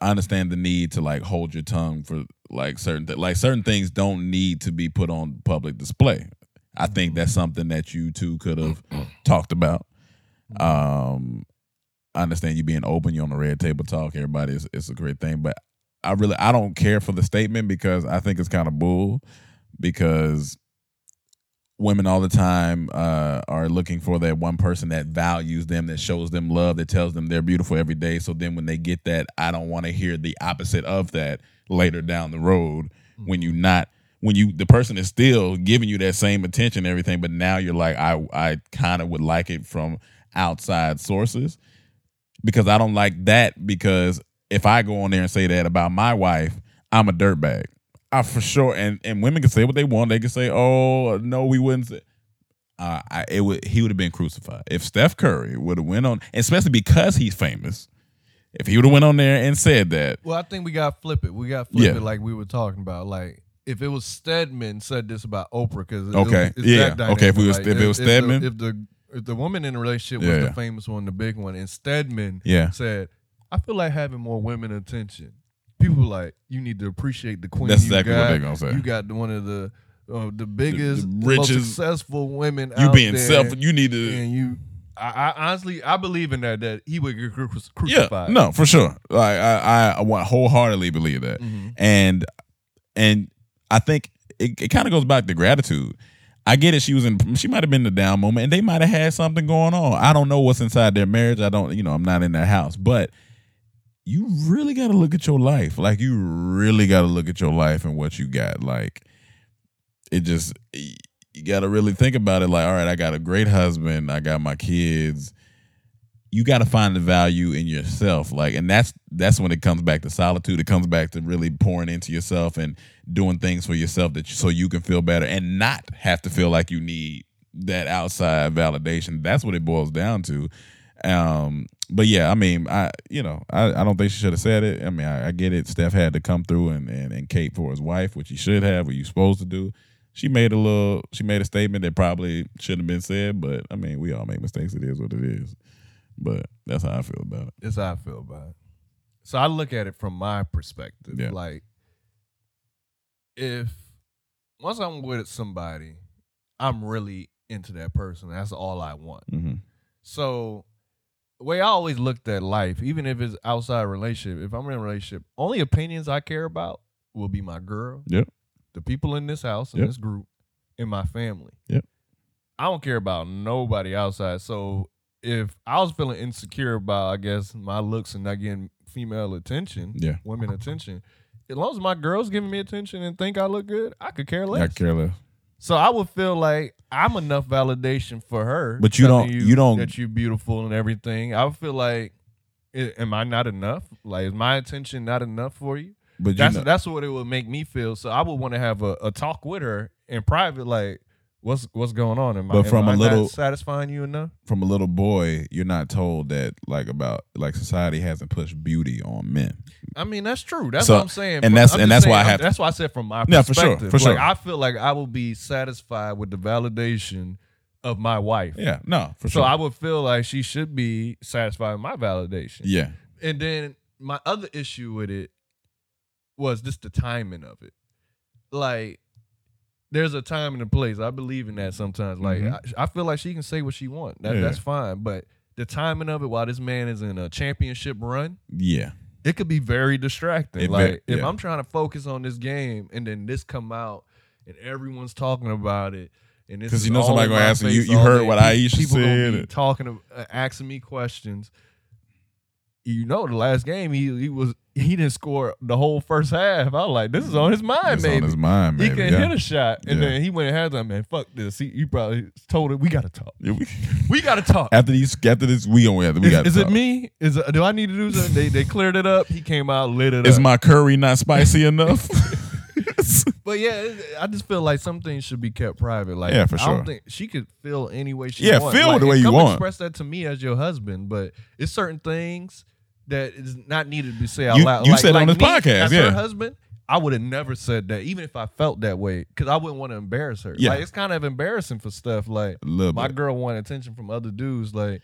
I understand the need to like hold your tongue for like certain th- like certain things don't need to be put on public display. I think that's something that you two could have talked about. Um, I understand you being open. You're on the red table talk. Everybody, is it's a great thing. But I really I don't care for the statement because I think it's kind of bull. Because women all the time uh, are looking for that one person that values them, that shows them love, that tells them they're beautiful every day. So then when they get that, I don't want to hear the opposite of that later down the road when you not when you the person is still giving you that same attention and everything, but now you're like, I I kind of would like it from outside sources because I don't like that because if I go on there and say that about my wife, I'm a dirtbag. I for sure and and women can say what they want. They can say, "Oh, no, we wouldn't say." Uh, I it would he would have been crucified if Steph Curry would have went on, especially because he's famous. If he would have went on there and said that, Well, I think we got to flip it. We got to flip Yeah. it like we were talking about. Like if it was Stedman said this about Oprah, because Okay. Yeah. Okay, if we was- if it was Stedman. if the if the woman in the relationship was Yeah. the famous one, the big one, and Stedman Yeah. said, "I feel like having more women attention." People like you need to appreciate the queen. That's you exactly what got. they gonna say. You got one of the uh, the biggest, the most richest- successful women. you being self, you need to and you. I, I honestly, I believe in that. That he would get cru- Yeah, no, for sure. Like I, I, I wholeheartedly believe that, Mhm. and and I think it, it kind of goes back to gratitude. I get it. She was in. She might have been in the down moment, and they might have had something going on. I don't know what's inside their marriage. I don't. You know, I'm not in their house, but you really got to look at your life. Like you really got to look at your life and what you got. Like it just you got to really think about it. Like, all right, I got a great husband. I got my kids you got to find the value in yourself like and that's that's when it comes back to solitude it comes back to really pouring into yourself and doing things for yourself that so you can feel better and not have to feel like you need that outside validation that's what it boils down to um but yeah i mean i you know i, I don't think she should have said it i mean I, I get it steph had to come through and, and and cape for his wife which he should have what you supposed to do she made a little she made a statement that probably shouldn't have been said but i mean we all make mistakes it is what it is but that's how I feel about it. That's how I feel about it. So I look at it from my perspective. Yeah. Like, if once I'm with somebody, I'm really into that person. That's all I want. Mm-hmm. So, way I always looked at life, even if it's outside relationship, if I'm in a relationship, only opinions I care about will be my girl Yep. the people in this house, in Yep. this group, and my family. Yep. I don't care about nobody outside. So if I was feeling insecure about, I guess, my looks and not getting female attention, Yeah. women attention, as long as my girl's giving me attention and think I look good, I could care less. I care less. So I would feel like I'm enough validation for her. But you don't- you don't- that you're beautiful and everything. I would feel like, am I not enough? Like, is my attention not enough for you? But you That's know, that's what it would make me feel. So I would want to have a, a talk with her in private, like, what's what's going on? Am I, But am from a I little- satisfying you enough? from a little boy, you're not told that like about like society hasn't pushed beauty on men. I mean, that's true. That's So- what I'm saying. and that's- I'm and that's why I saying- have to- That's why I said from my Yeah, for sure, for sure. Like, I feel like I will be satisfied with the validation of my wife. Yeah, no, for So sure. So I would feel like she should be satisfied with my validation. yeah, And then my other issue with it was just the timing of it. Like, there's a time and a place. I believe in that sometimes. Like, Mhm. I, I feel like she can say what she wants. That, Yeah. That's fine. But the timing of it, while this man is in a championship run, yeah, it could be very distracting. It like, if yeah. I'm trying to focus on this game and then this come out and everyone's talking about it. And this 'Cause is you know somebody gonna ask you- you heard day. what Ayesha people gonna said be talking, uh, asking me questions you know, the last game he he was he didn't score the whole first half. I was like, this is on his mind, it's maybe. on his mind, he maybe. can yeah. hit a shot, and Yeah. then he went and had that man. Fuck this. He, he probably told it. we got to talk. We- We got to talk. after these, after this, we gonna have to. We Is, got. is it me? Is do I need to do something? They they cleared it up. He came out, lit it Is up. Is my curry not spicy enough? but yeah, I just feel like some things should be kept private. Like Yeah, for I sure. don't think she could feel any way she Yeah, wants. feel Like, the way you want. Express that to me as your husband, but it's certain things that is not needed to be said out You- loud. you like, said on this me, podcast, as yeah. her husband. I would have never said that, even if I felt that way, because I wouldn't want to embarrass her. Yeah. Like it's kind of embarrassing for stuff. Like my bit. girl wanted attention from other dudes. Like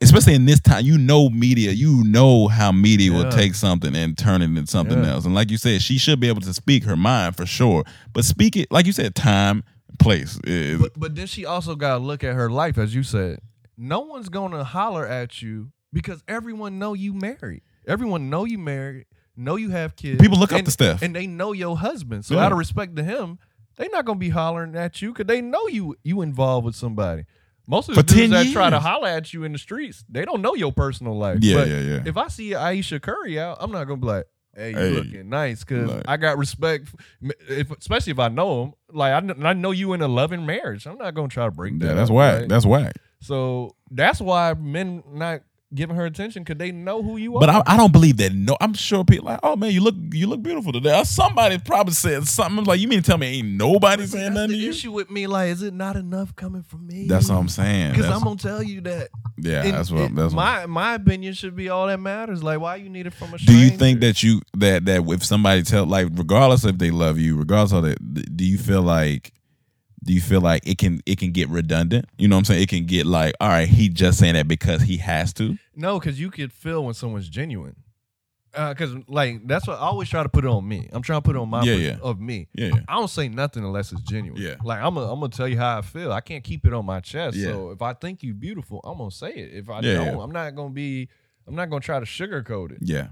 especially in this time, you know, media, you know how media will take something and turn it into something Yeah. else. And like you said, she should be able to speak her mind for sure. But speak it, like you said, time, place. Is, But but then she also got to look at her life, as you said. No one's gonna holler at you because everyone know you married. Everyone know you married. Know you have kids. People look up and, to Steph. and they know your husband. So Yeah. out of respect to him, they not gonna be hollering at you because they know you you involved with somebody. Most of the For 10 dudes that try to holler at you in the streets, they don't know your personal life. Yeah, But yeah, yeah. If I see Ayesha Curry out, I'm not gonna be like, "Hey, you Hey. looking nice," because Like- I got respect. If, especially if I know him, like I, kn- I know you in a loving marriage. I'm not gonna try to break that. yeah, that's up, whack. right? That's whack. so that's why men not giving her attention because they know who you are. But. I, I don't believe that. No, I'm sure people like, oh man, you look you look beautiful today. Or Somebody probably said something like, you mean to tell me ain't nobody saying that's nothing to the you? issue with me. Like, is it not enough coming from me? That's what I'm saying. Because I'm gonna tell you that. yeah, And that's what. it- that's what my my opinion should be all that matters. Like, why you need it from a? Do you think that you that that if somebody tell like regardless if they love you, regardless of that, do you feel like do you feel like it can it can get redundant? You know what I'm saying? It can get like, all right, he just saying that because he has to. No, because you could feel when someone's genuine. Uh, because like that's what I always try to put it on me. I'm trying to put it on my Yeah, yeah. of me. Yeah, yeah. I don't say nothing unless it's genuine. Yeah. Like I'm gonna I'm gonna tell you how I feel. I can't keep it on my chest. Yeah. So if I think you beautiful, I'm gonna say it. If I don't. I'm not gonna be. I'm not gonna try to sugarcoat it. Yeah.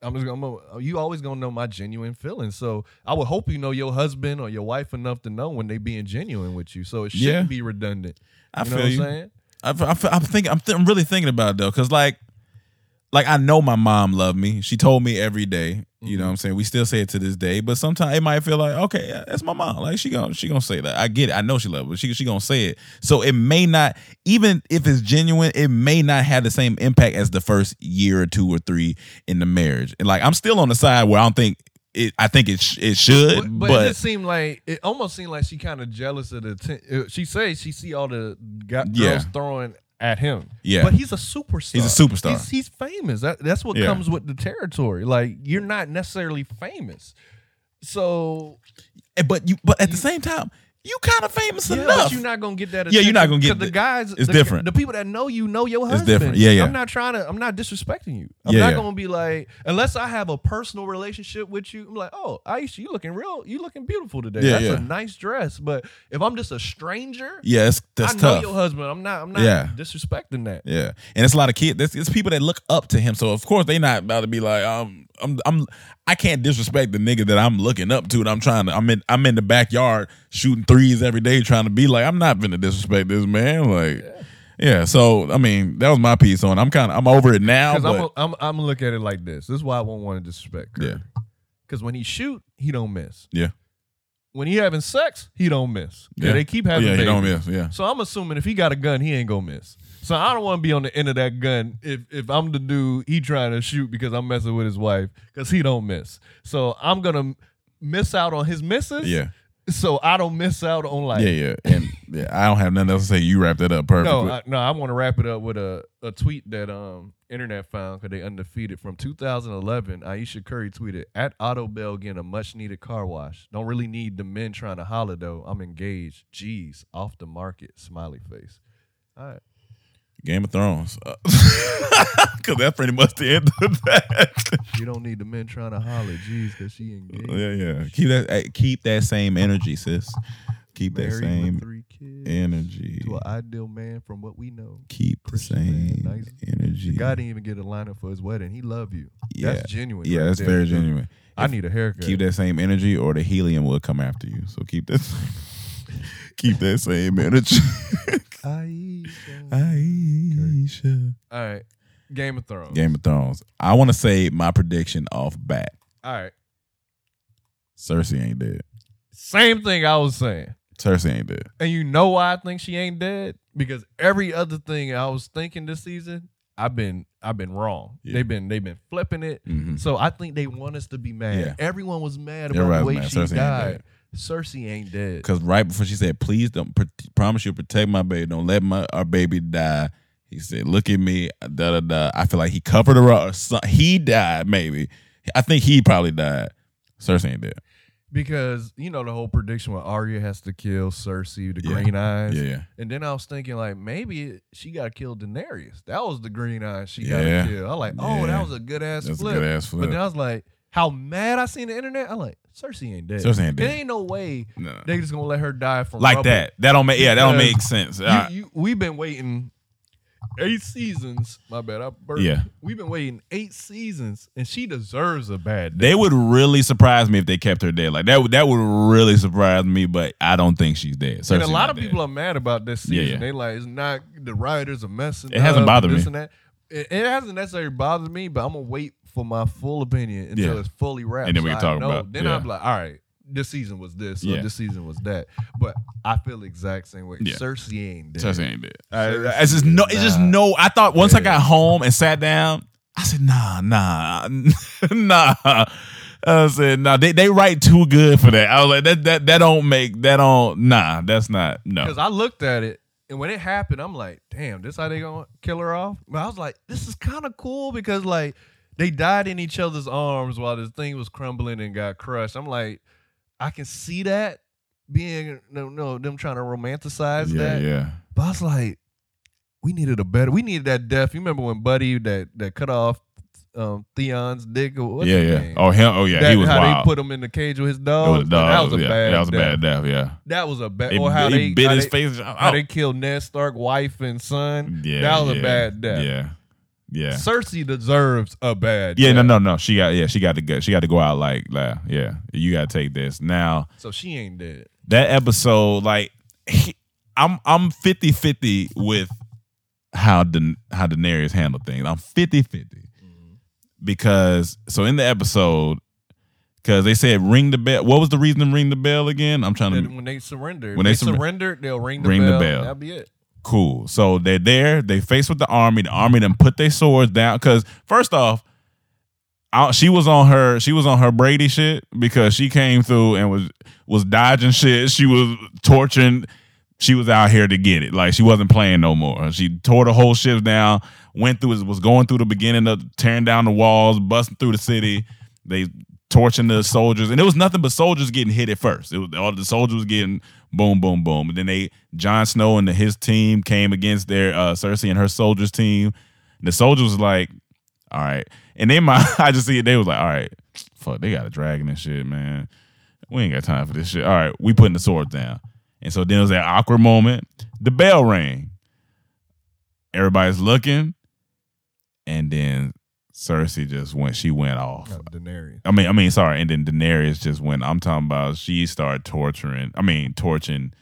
I'm just gonna. You always gonna know my genuine feelings. So I would hope you know your husband or your wife enough to know when they being genuine with you. So it shouldn't Yeah. be redundant. I you know feel what you. I'm saying? I, I, I'm thinking. I'm, th- I'm really thinking about it though, because like, like I know my mom loved me. She told me every day. You know mm-hmm. what I'm saying? We still say it to this day, but sometimes it might feel like, okay, that's my mom. Like she gonna she gonna say that. I get it. I know she loves, me, but she she gonna say it. So it may not, even if it's genuine, it may not have the same impact as the first year or two or three in the marriage. And like I'm still on the side where I don't think it. I think it sh- it should, But, but, but it just seemed like it almost seemed like she kind of jealous of the. Ten- uh, she says she see all the girls Yeah. throwing at him. Yeah. but he's a superstar. He's a superstar. He's, he's famous. That, that's what Yeah. comes with the territory. Like you're not necessarily famous. So but you but at the same time, you kind of famous yeah, enough. but you're not gonna get that. Yeah, you're not gonna get the the- guys. it's the, different. The people that know you know your husband. It's husband. different. Yeah, yeah. I'm not trying to. I'm not disrespecting you. I'm Yeah, not yeah. gonna be like unless I have a personal relationship with you. I'm like, oh, Ayesha, you looking real. You looking beautiful today. Yeah, That's yeah. a nice dress. But if I'm just a stranger, yeah, it's, that's I know tough. your husband. I'm not. I'm not Yeah. disrespecting that. Yeah, and it's a lot of kids. It's, it's people that look up to him. So of course they not about to be like, um, I'm I'm I can't disrespect the nigga that I'm looking up to. And I'm trying to. I'm in I'm in the backyard shooting threes every day, trying to be like. I'm not gonna disrespect this man. Like, yeah. so I mean, that was my piece on. it. I'm kind of I'm over it now. Because I'm, But I'm, I'm gonna look at it like this. This is why I won't want to disrespect Curry. Yeah. Because when he shoot, he don't miss. yeah, When he having sex, he don't miss. Yeah, they keep having. yeah, he don't miss. Yeah, So I'm assuming if he got a gun, he ain't gonna miss. So I don't want to be on the end of that gun if if I'm the dude he trying to shoot because I'm messing with his wife because he don't miss. So I'm gonna miss out on his misses. yeah, So I don't miss out on like. yeah, yeah. And yeah, I don't have nothing else to say. You wrapped that up perfectly. No, I, no, I want to wrap it up with a, a tweet that um internet found because they undefeated from 2011. Ayesha Curry tweeted at Autobell getting a much needed car wash. Don't really need the men trying to holler though. I'm engaged. Jeez, off the market. Smiley face. All right. Game of Thrones, uh, because that's pretty much the end of that. You don't need the men trying to holler. Jeez, because she engaged. yeah, yeah. Keep that. Keep that same energy, sis. Keep that same three kids. energy. To an ideal man from what we know. Keep the same man, nice. energy. The guy didn't even get a lineup for his wedding. He love you. Yeah. That's genuine. yeah, right that's there. very genuine. I If- need a haircut. keep that same energy or the helium will come after you. So keep that keep that same energy. Ayesha. Ayesha. All right. Game of Thrones. Game of Thrones. I want to say my prediction off bat. All right. Cersei ain't dead. Same thing I was saying. Cersei ain't dead. And you know why I think she ain't dead? Because every other thing I was thinking this season, I've been I've been wrong. Yeah. They've been they've been flipping it. Mhm. So I think they want us to be mad. Yeah. Everyone was mad about Everybody's the way mad. she Cersei ain't died. Cersei ain't dead. Because right before she said, "Please don't pr- promise you'll protect my baby. Don't let my our baby die." He said, "Look at me." Uh, da da da. I feel like he covered her up. He died. Maybe. I think he probably died. Cersei ain't dead. Because you know the whole prediction where Arya has to kill Cersei, the Yeah. green eyes. Yeah, yeah. And then I was thinking like maybe she got to kill Daenerys. That was the green eyes she got Yeah. to kill. I was like, oh, that was a good ass flip. good ass flip. But then I was like, how mad I seen the internet. I'm like, Cersei ain't dead. Cersei ain't dead. It ain't no way No. they just gonna let her die from like rubble. that. That don't make. Yeah, that don't make sense. You, Uh, you, we've been waiting eight seasons. My bad. I burped. Yeah. We've been waiting eight seasons, and she deserves a bad. they would really surprise me if they kept her dead. Like that. would That would really surprise me. But I don't think she's dead. and a lot of dead. people are mad about this Yeah, season. yeah. They like it's not the writers are messing. It hasn't bothered me. It, it hasn't necessarily bothered me, but I'm gonna wait for my full opinion until Yeah. it's fully wrapped. And then we can I talk know. about- Then yeah. I'm like, all right, this season was this, or Yeah. this season was that. But I feel the exact same way. Yeah. Cersei ain't dead. Cersei ain't dead. Cersei I, it's just no. It's just no. I thought once I got home and sat down, I said, nah, nah, nah. I said, nah. They they write too good for that. I was like, that that that don't make that don't. Nah, that's not. No. Because I looked at it, and when it happened, I'm like, damn, this how they gonna kill her off? But I was like, this is kind of cool because like they died in each other's arms while this thing was crumbling and got crushed. I'm like, I can see that being no no them trying to romanticize Yeah, that. yeah. But I was like, we needed a better. We needed that death. You remember when Buddy that that cut off um Theon's dick or what's yeah, yeah. name? Oh, him. Oh, yeah. That- he was how wild. they put him in the cage with his dog. was a dog. That was a yeah, bad. That was a death. bad death. Yeah. That was a bad. It, or how he they bit his they, face. how they killed Ned Stark, wife and son. yeah, that was yeah, a bad death. Yeah, yeah. Cersei deserves a bad. Yeah, no, no, no. She got, yeah, she got to go. She got to go out like, like, yeah. You got to take this now. So she ain't dead. that episode like I'm I'm 50-50 with how Da- how Daenerys handled things. I'm 50-50. Mm-hmm. Because so in the episode cuz they said ring the bell. What was the reason to ring the bell again? I'm trying to when they surrender, When they they, sur- surrender, they'll ring the Ring the bell. bell. That'll be it. Cool. So they're there, they face with the army. The army then put their swords down cuz first off I, she was on her she was on her Brady shit because she came through and was was dodging shit. She was torching. She was out here to get it. Like she wasn't playing no more. She tore the whole ship down. Went through was going through the beginning of tearing down the walls, busting through the city. They torching the soldiers, and it was nothing but soldiers getting hit at first. It was all the soldiers getting boom, boom, boom. And then they Jon Snow and his team came against their uh, Cersei and her soldiers team. And the soldiers was like, all right. And then my I just see it, they was like, all right, fuck, they got a dragon and shit, man. We ain't got time for this shit. All right, we putting the swords down. And so then it was that awkward moment. The bell rang. Everybody's looking. And then Cersei just went. She went off. Uh, Daenerys. I mean, I mean, sorry, and then Daenerys just went. I'm talking about she started torturing. I mean, torching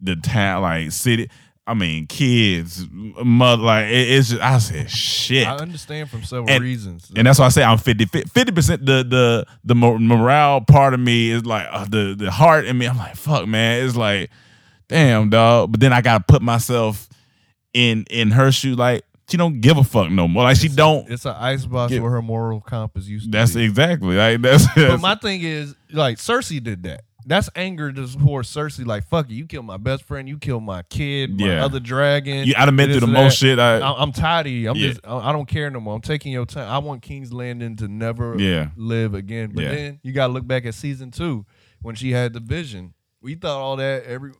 the town, like city. I mean, kids, mother. Like it, it's just. I said shit. I understand from several And- reasons. and that's why I say I'm 50 50 percent. The the the morale part of me is like uh, the the heart in me. I'm like fuck, man. It's like damn, dog. But then I gotta put myself in in her shoe. Like she don't give a fuck no more. Like she don't. it's an icebox Yeah. where her moral compass used to That's be. exactly like that's. But my thing is, like Cersei did that. That's anger towards Cersei. Like, fuck it, you killed my best friend, you killed my kid, my Yeah. other dragon. you, I done been through the most shit. I, I- I'm tired of you. I'm Yeah. just, I don't care no more. I'm taking your time. I want King's Landing to never Yeah. live again. But Yeah. then you got to look back at season two when she had the vision. We thought all that every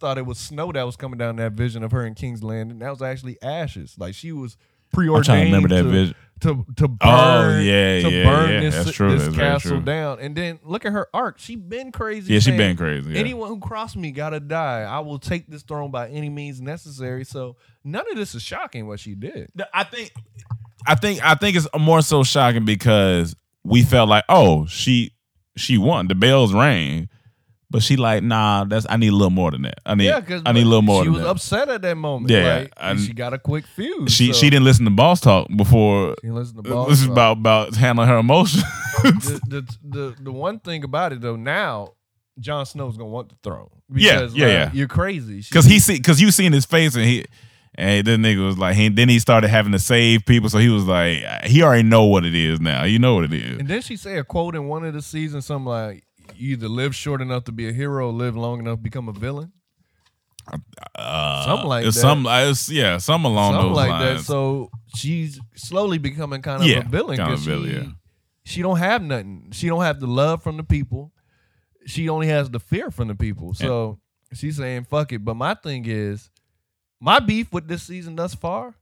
thought it was snow that was coming down that vision of her in King's Landing. That was actually ashes. Like she was preordained. trying to remember that to, vision. to to burn. Oh, yeah, to yeah, burn yeah. this, That's true. this That's very castle true. down. And then look at her arc. She been crazy. Yeah, she saying, been crazy, yeah. Anyone who crossed me gotta die. I will take this throne by any means necessary. So none of this is shocking what she did. I think, I think, I think it's more so shocking because we felt like, oh, she, she won. The bells rang, but she like, nah, that's. I need a little more than that. I need, Yeah, I need a little more She was that. upset at that moment. Yeah, like, and- she got a quick fuse. She, so she didn't listen to boss talk before. She didn't to boss This is about about handling her emotions. the, the the the one thing about it though. Now, Jon Snow's gonna want the throne. Yeah, Because, yeah, like, yeah. You're crazy. Because he see, because you seen his face and he, and this nigga was like, he, then he started having to save people. So he was like, he already know what it is now. You know what it is. And then she say a quote in one of the seasons, something like, "You either live short enough to be a hero, or live long enough to become a villain." Uh, Something like that. Some, yeah, some along Something those like lines. that. So she's slowly becoming kind of Yeah, a villain kind of because villain, she, yeah. she don't have nothing. She don't have the love from the people. She only has the fear from the people. So she's saying fuck it. But my thing is, my beef with this season thus far,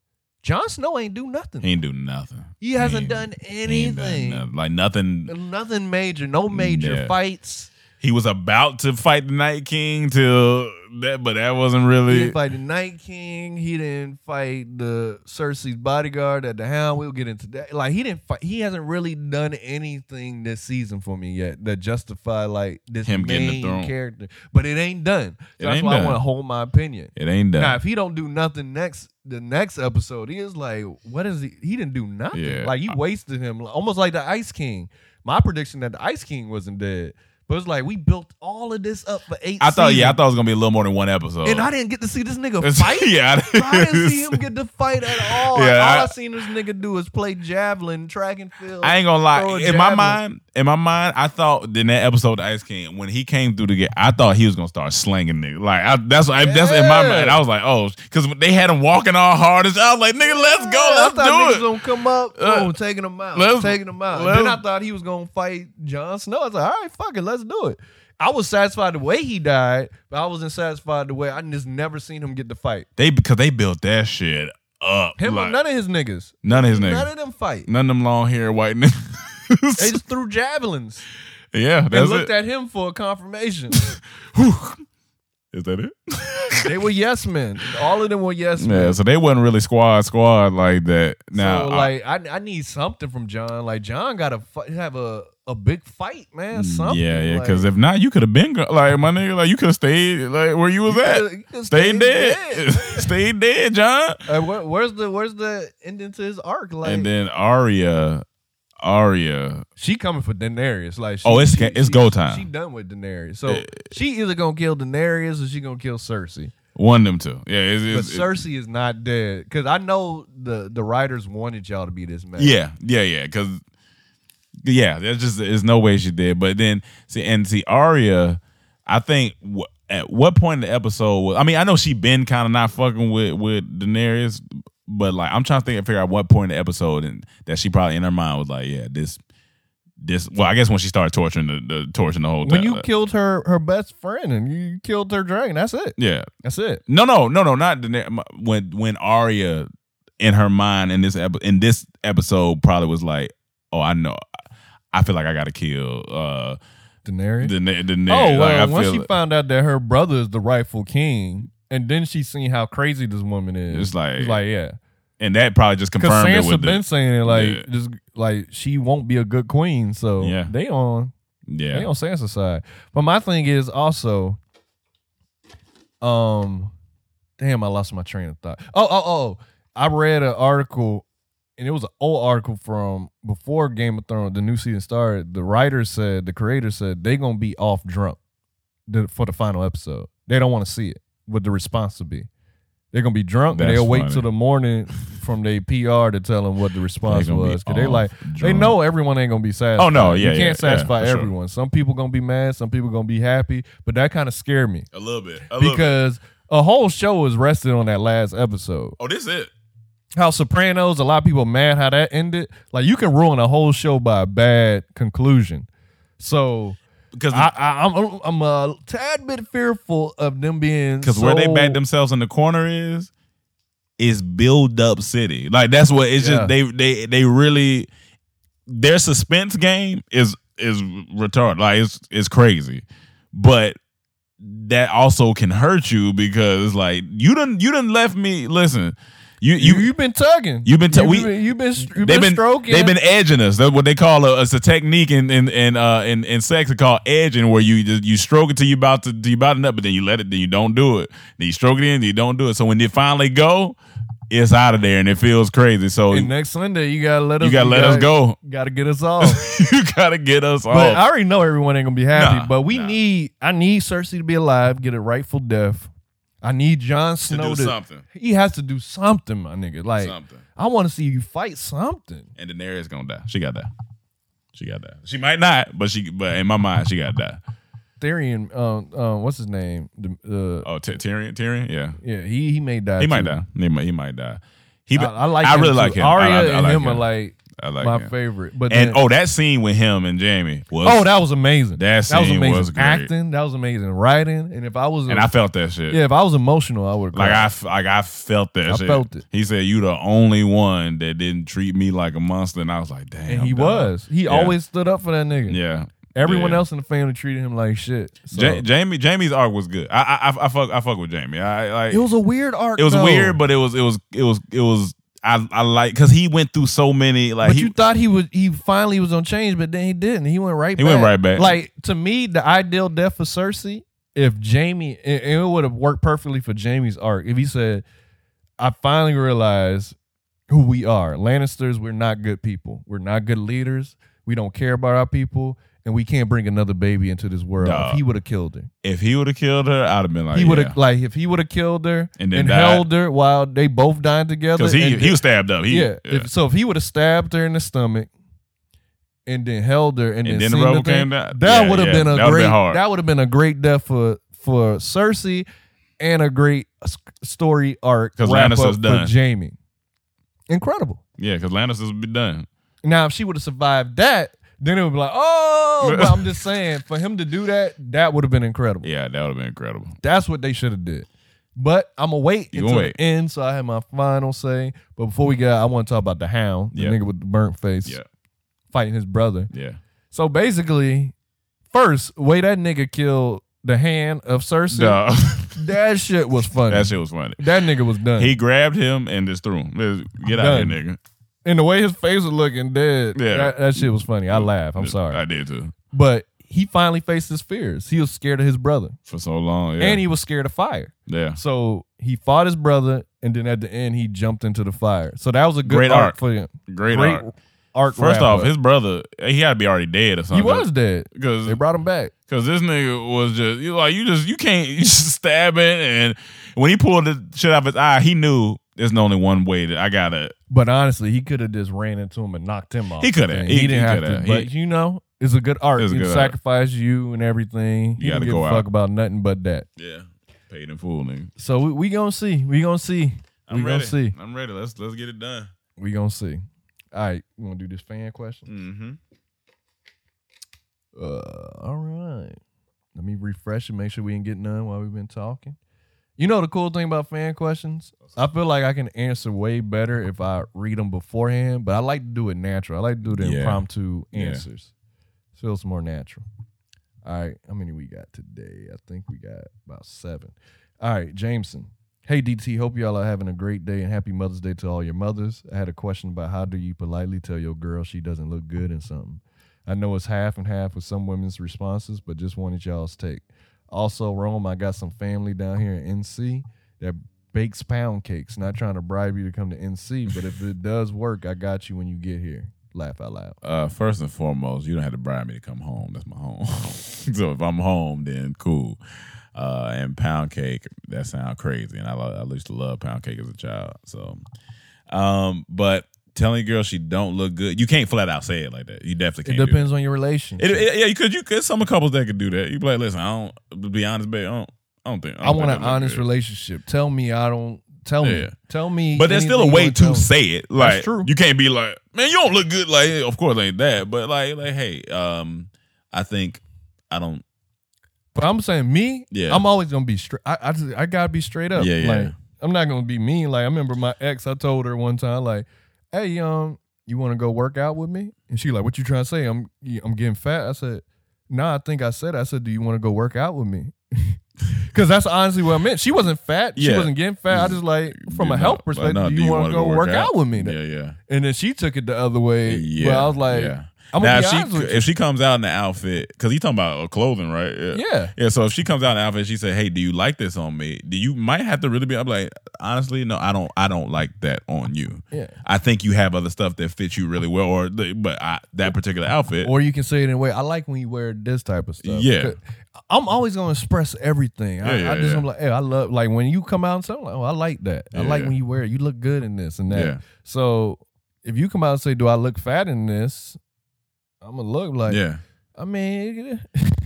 Jon Snow ain't do nothing. he ain't do nothing. He hasn't done he done anything. nothing. Like nothing. Nothing major. No major Yeah. fights. He was about to fight the Night King till that, but that wasn't really. He didn't fight the Night King. He didn't fight the Cersei's bodyguard at the Hound. We'll get into that. Like he didn't fight. He hasn't really done anything this season for me yet that justify like this Him getting the main throne. character. But it ain't done. So It that's why I want to hold my opinion. It ain't done. Now, if he don't do nothing next, the next episode, he is like, what is he? He didn't do nothing. Yeah. Like you wasted him, almost like the Ice King. My prediction that the Ice King wasn't dead, but it's like we built all of this up for eight. I thought, yeah, I thought it was gonna be a little more than one episode. And I didn't get to see this nigga fight. yeah, I I didn't see him get to fight at all. Yeah, all I- I, seen this nigga do is play javelin, track and field. I ain't gonna lie. In my mind, in my mind, I thought in that episode of Ice King when he came through the gate, I thought he was gonna start slanging nigga. Like I, that's what, that's in my mind. I was like, oh, because they had him walking all hard. as- I was like, nigga, let's go, Yeah, let's I thought niggas do it. gonna come up, Uh, boom, taking him out, taking him out. then I thought he was gonna fight Jon Snow. I was like, all right, fuck it, let's do it. I was satisfied the way he died, but I wasn't satisfied the way I just never seen him get the fight. They because they built that shit up. Him like, none of his niggas. none of his niggas. None of them fight. none of them long hair white niggas. They just threw javelins yeah, and looked it. at him for a confirmation. Is that it? they were yes men. All of them were yes men. yeah, so they wasn't really squad squad like that. Now, so like I, I need something from Jon. Like Jon got to have a, a big fight, man. Something. Mm, yeah, yeah. like, Because if not, you could have been like my nigga. Like you could have stayed like where you was You at. coulda- you Stayed stayed dead. dead. stayed dead, Jon. uh, where, where's the where's the ending to his arc? Like and then Arya, Arya. she coming for Daenerys. Like she, Oh, it's- she- it's she- go time. She done with Daenerys. So Eh. she either gonna kill Daenerys or she gonna kill Cersei. One them two. Yeah, it's, But it's, Cersei is not dead because I know the the writers wanted y'all to be this mad. yeah, yeah, yeah. Because yeah, there's just there's no way she did. But then see and see Arya, I think w- at what point in the episode was? I mean, I know she been kind of not fucking with with Daenerys, but like I'm trying to think and figure out what point in the episode and that she probably in her mind was like, yeah, this. This well, I guess when she started torturing the, the torturing the whole When you killed her her best friend and you killed her dragon, that's it. yeah, That's it. No, no, no, no, not Daenerys. when when Arya in her mind in this epi- in this episode probably was like, oh, I know, I feel like I got to kill uh Daenerys. the, the Oh well, like, once she found out that her brother is the rightful king, and then she seen how crazy this woman is. It's like- like yeah, and that probably just confirmed it Sansa with been the, saying it like Yeah. just like she won't be a good queen, so Yeah. they on yeah. they on Sansa's side. But my thing is also, um, damn, I lost my train of thought. Oh, oh, oh! I read an article, and it was an old article from before Game of Thrones, the new season started. The writer said, the creator said, they're gonna be off drunk the, for the final episode. They don't want to see it. What the response to be? They're gonna be drunk, and That's they'll wait funny. till the morning from their PR to tell them what the response gonna be was. Cause they off like they drunk. know everyone ain't gonna be satisfied. Oh, no, yeah, you yeah, can't satisfy yeah, for sure. everyone. Some people gonna be mad, some people gonna be happy, but that kind of scared me a little bit. A little bit. because a whole show was rested on that last episode. Oh, this it. How Sopranos, a lot of people mad how that ended. Like you can ruin a whole show by a bad conclusion. So Because I, I, I'm I'm a tad bit fearful of them being because where they so- back themselves in the corner is is build up city. Like that's what it's Yeah. just they they they really their suspense game is is retarded. Like it's it's crazy, but that also can hurt you because like you done you done left me. Listen, you You you. you've been tugging. You've been tu- you've we- been you've been, you've They've been, been stroking. they've been edging us. That's what they call a, it's a technique in in in uh in, in sex. It's called edging, where you you stroke it till you about to till you about to nut, but then you let it, then you don't do it. Then you stroke it in, then you don't do it. So when they finally go, it's out of there and it feels crazy. So And next Sunday you gotta let us you gotta let us go. Gotta get us off. you gotta get us But off. I already know everyone ain't gonna be happy. Nah, but we nah. need I need Cersei to be alive, get a rightful death. I need Jon to Snow do something. He has to do something, my nigga. Like Something. I want to see you fight something. And Daenerys gonna die. She got that. She got that. She might not, but she but in my mind she got that. Tyrion, um, um, what's his name? The, uh, Oh, Ty- Tyrion, Tyrion, yeah. yeah, he he may die. He might die. He might he might die. He, I, I like. I him really too. like him. I Arya like- I and like him, are like I like my him. favorite. But And then, oh, that scene with him and Jaime was oh, that was amazing. That that was scene amazing was great. acting. That was amazing writing. And if I was, and I felt that shit. yeah, if I was emotional, I would Like I, like I felt that I shit. felt it. He said, "You the only one that didn't treat me like a monster," and I was like, "Damn." and he dog. was. He Yeah. always stood up for that nigga. Yeah. Everyone Yeah. else in the family treated him like shit. So, Ja- Jaime, Jaime's arc was good. I, I, I, I fuck, I fuck with Jaime. I like. it was a weird arc. it was though. weird, but it was, it was, it was, it was. I, I like because he went through so many. Like But he, you thought he was he finally was on change, but then he didn't. He went right He back. went right back. Like to me, the ideal death for Cersei, if Jaime and it would have worked perfectly for Jaime's arc, if he said, I finally realized who we are. Lannisters, we're not good people. We're not good leaders. We don't care about our people, and we can't bring another baby into this world. Dog. If he would have killed her. if he would have killed her, I'd have been like, he would have yeah. like if he would have killed her And and, then died. held her while they both died together. because he he was stabbed up. He, yeah. If, so if he would have stabbed her in the stomach and then held her and, And then then the rubber thing, came down? that Yeah, would have yeah. been a That great. been. That would have been a great death for for Cersei and a great story arc 'Cause wrap Lannister's up done. for Jaime. Incredible. yeah, because Lannisters would be done. Now, if she would have survived that, then it would be like, oh. But I'm just saying, for him to do that, that would have been incredible. Yeah, that would have been incredible. That's what they should have did. But I'm gonna wait You until gonna wait. the end, so I have my final say. But before we get, I want to talk about the Hound, the Yeah. nigga with the burnt face, Yeah, fighting his brother. yeah. So basically, first way that nigga killed the hand of Cersei, Dog. that shit was funny. that shit was funny. That nigga was done. He grabbed him and just threw him. Get out of here, nigga. And the way his face was looking dead, Yeah. that, that shit was funny. I laughed. I'm sorry, I did too. but he finally faced his fears. He was scared of his brother, For so long. Yeah. and he was scared of fire. yeah. So he fought his brother, and then at the end he jumped into the fire. So that was a good Great arc, arc. for him. Great, Great arc. arc. First off, up. his brother, he had to be already dead or something. he was dead. because They brought him back. because this nigga was just you like you just you can't you just stabbing and when he pulled the shit out of his eye, he knew there's only one way that I gotta. But honestly, he could have just ran into him and knocked him off. He coulda. He- He, didn't he have to. But He- you know, it's a good art. A You good art. sacrifice you and everything. You didn't gotta go fuck about nothing but that. Yeah, paid in full, nigga. So we, we gonna see. We gonna see. I'm we ready. gonna see. I'm ready. Let's let's get it done. We gonna see. All right, we gonna do this fan question? Mm-hmm. Uh, all right. Let me refresh and make sure we didn't get none while we've been talking. You know the cool thing about fan questions? I feel like I can answer way better if I read them beforehand, but I like to do it natural. I like to do the Yeah. impromptu Yeah. answers. Feels more natural. All right, how many we got today? I think we got about seven. All right, Jameson. Hey DT, hope y'all are having a great day and happy Mother's Day to all your mothers. I had a question about how do you politely tell your girl she doesn't look good in something. I know it's half and half with some women's responses, but just wanted y'all's take. Also, Rome, I got some family down here in NC that bakes pound cakes. Not trying to bribe you to come to NC, but if it does work, I got you when you get here. Laugh out loud. Uh, first and foremost, you don't have to bribe me to come home. That's my home. so if I'm home, then cool. Uh, and pound cake, that sounds crazy. And I, I used to love pound cake as a child. So, um, but telling a girl she don't look good, you can't flat out say it like that. You definitely It can't. do depends on your relationship. It, it- yeah, you could. You could. Some couples that could do that. You be like, listen, I don't. To be honest, babe, I don't. I don't think. I don't want an honest good. relationship. Tell me I don't. Tell me. Tell me. But there's still a way to say it. Like true. you can't be like, man, you don't look good. Like, of course, ain't that. But like, like, hey, um, I think I don't. But I'm saying me. Yeah. I'm always gonna be straight. I I, just, I gotta be straight up. Yeah, yeah. Like I'm not gonna be mean. Like I remember my ex. I told her one time, like, "Hey, um, you want to go work out with me?" And she like, "What you trying to say? I'm I'm getting fat." I said, "Nah, I think I said. it. I said, do you want to go work out with me?" Because that's honestly what I meant. She wasn't fat. She wasn't getting fat. I just like from You a health perspective. no, do you, want to go work, out? with me? Yeah, yeah. And then she took it the other way. Yeah, But I was like, yeah. I'm now if she if she comes out in the outfit because you talking about uh, clothing, right? Yeah. yeah. So if she comes out in the outfit, she said, "Hey, do you like this on me?" Do you might have to really be? I'm like, honestly, no, I don't. I don't like that on you. Yeah. I think you have other stuff that fits you really well, or the- but I, that particular outfit. Or you can say it in a way. I like when you wear this type of stuff. Yeah. I'm always gonna express everything. I, Yeah, yeah, I just yeah. am like, hey, I love like when you come out and say, I'm like, oh, I like that. I like yeah. when you wear it. You look good in this and that. Yeah. So if you come out and say, do I look fat in this? I'm gonna look like, yeah. I mean,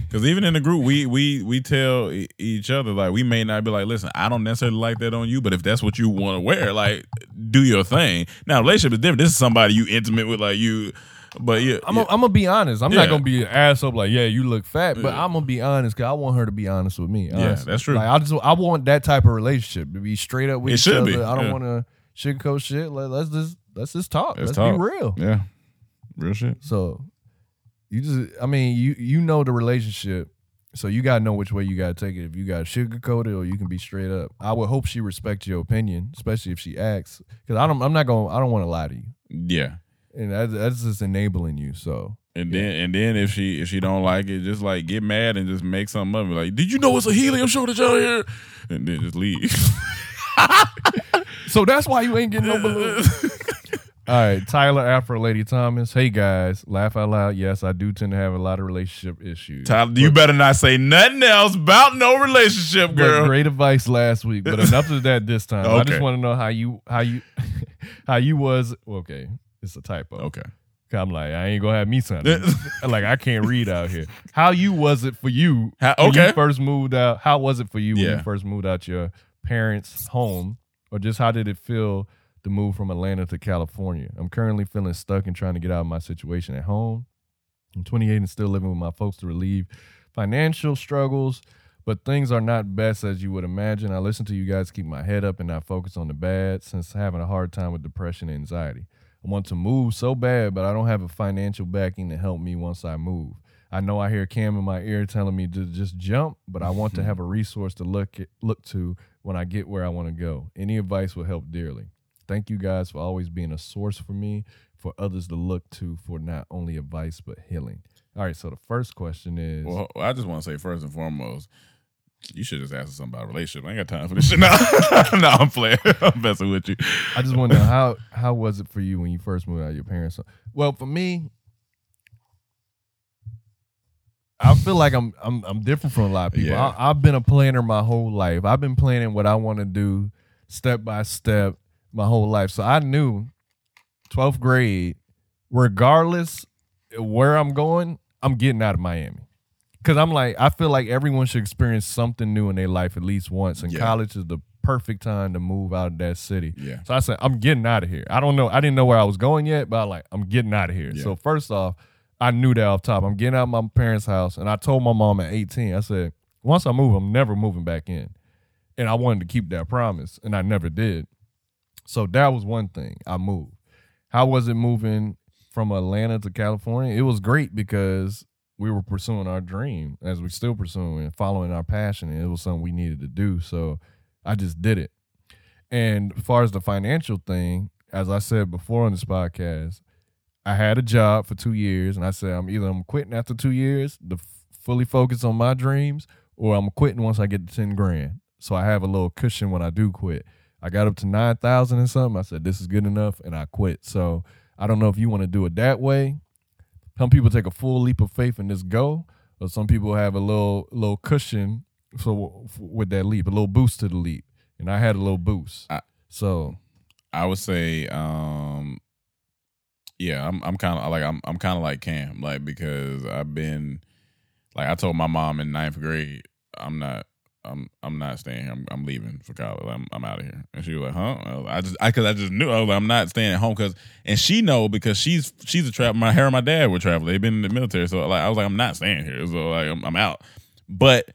Because even in the group, we we we tell e- each other like we may not be like, listen, I don't necessarily like that on you, but if that's what you want to wear, like do your thing. Now, relationship is different. This is somebody you intimate with, like you. But yeah, I'm yeah. gonna be honest. I'm Yeah. not gonna be an asshole like, yeah, you look fat, but Yeah. I'm gonna be honest because I want her to be honest with me. honestly. that's true. Like I just I want that type of relationship to be straight up with It each should other. be, I don't yeah. want to sugarcoat shit. Like, let's just let's just talk. Let's Let's, talk. be real. yeah, real shit. So you just I mean, you you know the relationship. So you gotta know which way you gotta take it. If you gotta sugarcoat it or you can be straight up. I would hope she respects your opinion, especially if she asks. Because I don't I'm not gonna I don't wanna lie to you. Yeah. And that, that's just enabling you. So And then and then if she if she don't like it, just like get mad and just make something of it. Like, did you know it's a helium shortage out here? And then just leave. So that's why you ain't getting no balloon. All right, Tyler Afro Lady Thomas. Hey guys, laugh out loud. Yes, I do tend to have a lot of relationship issues. Tyler, you better not say nothing else about no relationship, But girl. great advice last week, but enough of that this time. I just want to know how you how you how you was okay. It's a typo. Okay. I'm like, I ain't gonna have me something. like I can't read out here. How you was it for you How- when okay. you first moved out? How was it for you when you first moved out your parents' home? Or just how did it feel to move from Atlanta to California? I'm currently feeling stuck and trying to get out of my situation at home. I'm 28 and still living with my folks to relieve financial struggles, but things are not best as you would imagine. I listen to you guys keep my head up and not focus on the bad since having a hard time with depression and anxiety. I want to move so bad, but I don't have a financial backing to help me once I move. I know I hear Cam in my ear telling me to just jump, but I want to have a resource to look at, look to when I get where I want to go. Any advice will help dearly. Thank you guys for always being a source for me, for others to look to for not only advice but healing. All right, so the first question is Well, I just want to say first and foremost, you should just ask us something about a relationship. I ain't got time for this shit. No, no, I'm playing. I'm messing with you. I just want to know how how was it for you when you first moved out of your parents' home? Well, for me, I feel like I'm I'm I'm different from a lot of people. Yeah. I, I've been a planner my whole life. I've been planning what I want to do step by step my whole life. So I knew 12th grade, regardless where I'm going, I'm getting out of Miami. Cause I'm like, I feel like everyone should experience something new in their life at least once, and Yeah. college is the perfect time to move out of that city. Yeah. So I said, I'm getting out of here. I don't know. I didn't know where I was going yet, but I like, I'm getting out of here. Yeah. So first off, I knew that off top. I'm getting out of my parents' house, and I told my mom at 18, I said, once I move, I'm never moving back in. And I wanted to keep that promise, and I never did. So that was one thing. I moved. How was it moving from Atlanta to California? It was great because we were pursuing our dream as we're still pursuing and following our passion. And it was something we needed to do. So I just did it. And as far as the financial thing, as I said before on this podcast, I had a job for two years, and I said I'm either I'm quitting after two years to f- fully focus on my dreams, or I'm quitting once I get to ten grand. So I have a little cushion when I do quit. I got up to nine thousand and something. I said this is good enough, and I quit. So I don't know if you want to do it that way. Some people take a full leap of faith and just go, or some people have a little little cushion so f- with that leap, a little boost to the leap. And I had a little boost. I- so I would say, um, yeah, I'm I'm kind of like I'm I'm kind of like Cam, like because I've been like I told my mom in ninth grade, I'm not. I'm I'm not staying here. I'm, I'm leaving for college. I'm I'm out of here. And she was like, "Huh?" I, just I cause I just knew I was like, I'm not staying at home because and she know because she's she's a trap. My her and my dad were traveling. They've been in the military, so like I was like, I'm not staying here. So like I'm, I'm out. But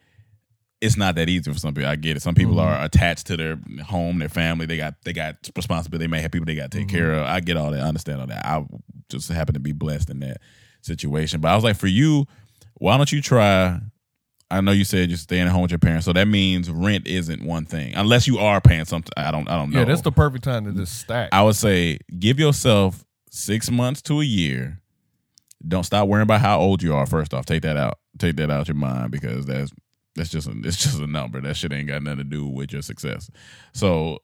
it's not that easy for some people. I get it. Some people mm-hmm. are attached to their home, their family. They got they got responsibility. They may have people they got to take care mm-hmm. of. I get all that. I understand all that. I just happen to be blessed in that situation. But I was like, for you, why don't you try? I know you said you're staying at home with your parents, so that means rent isn't one thing, unless you are paying something. I don't. I don't know. yeah, that's the perfect time to just stack. I would say give yourself six months to a year. Don't stop worrying about how old you are. First off, take that out. Take that out your mind because that's that's just a, it's just a number. That shit ain't got nothing to do with your success. So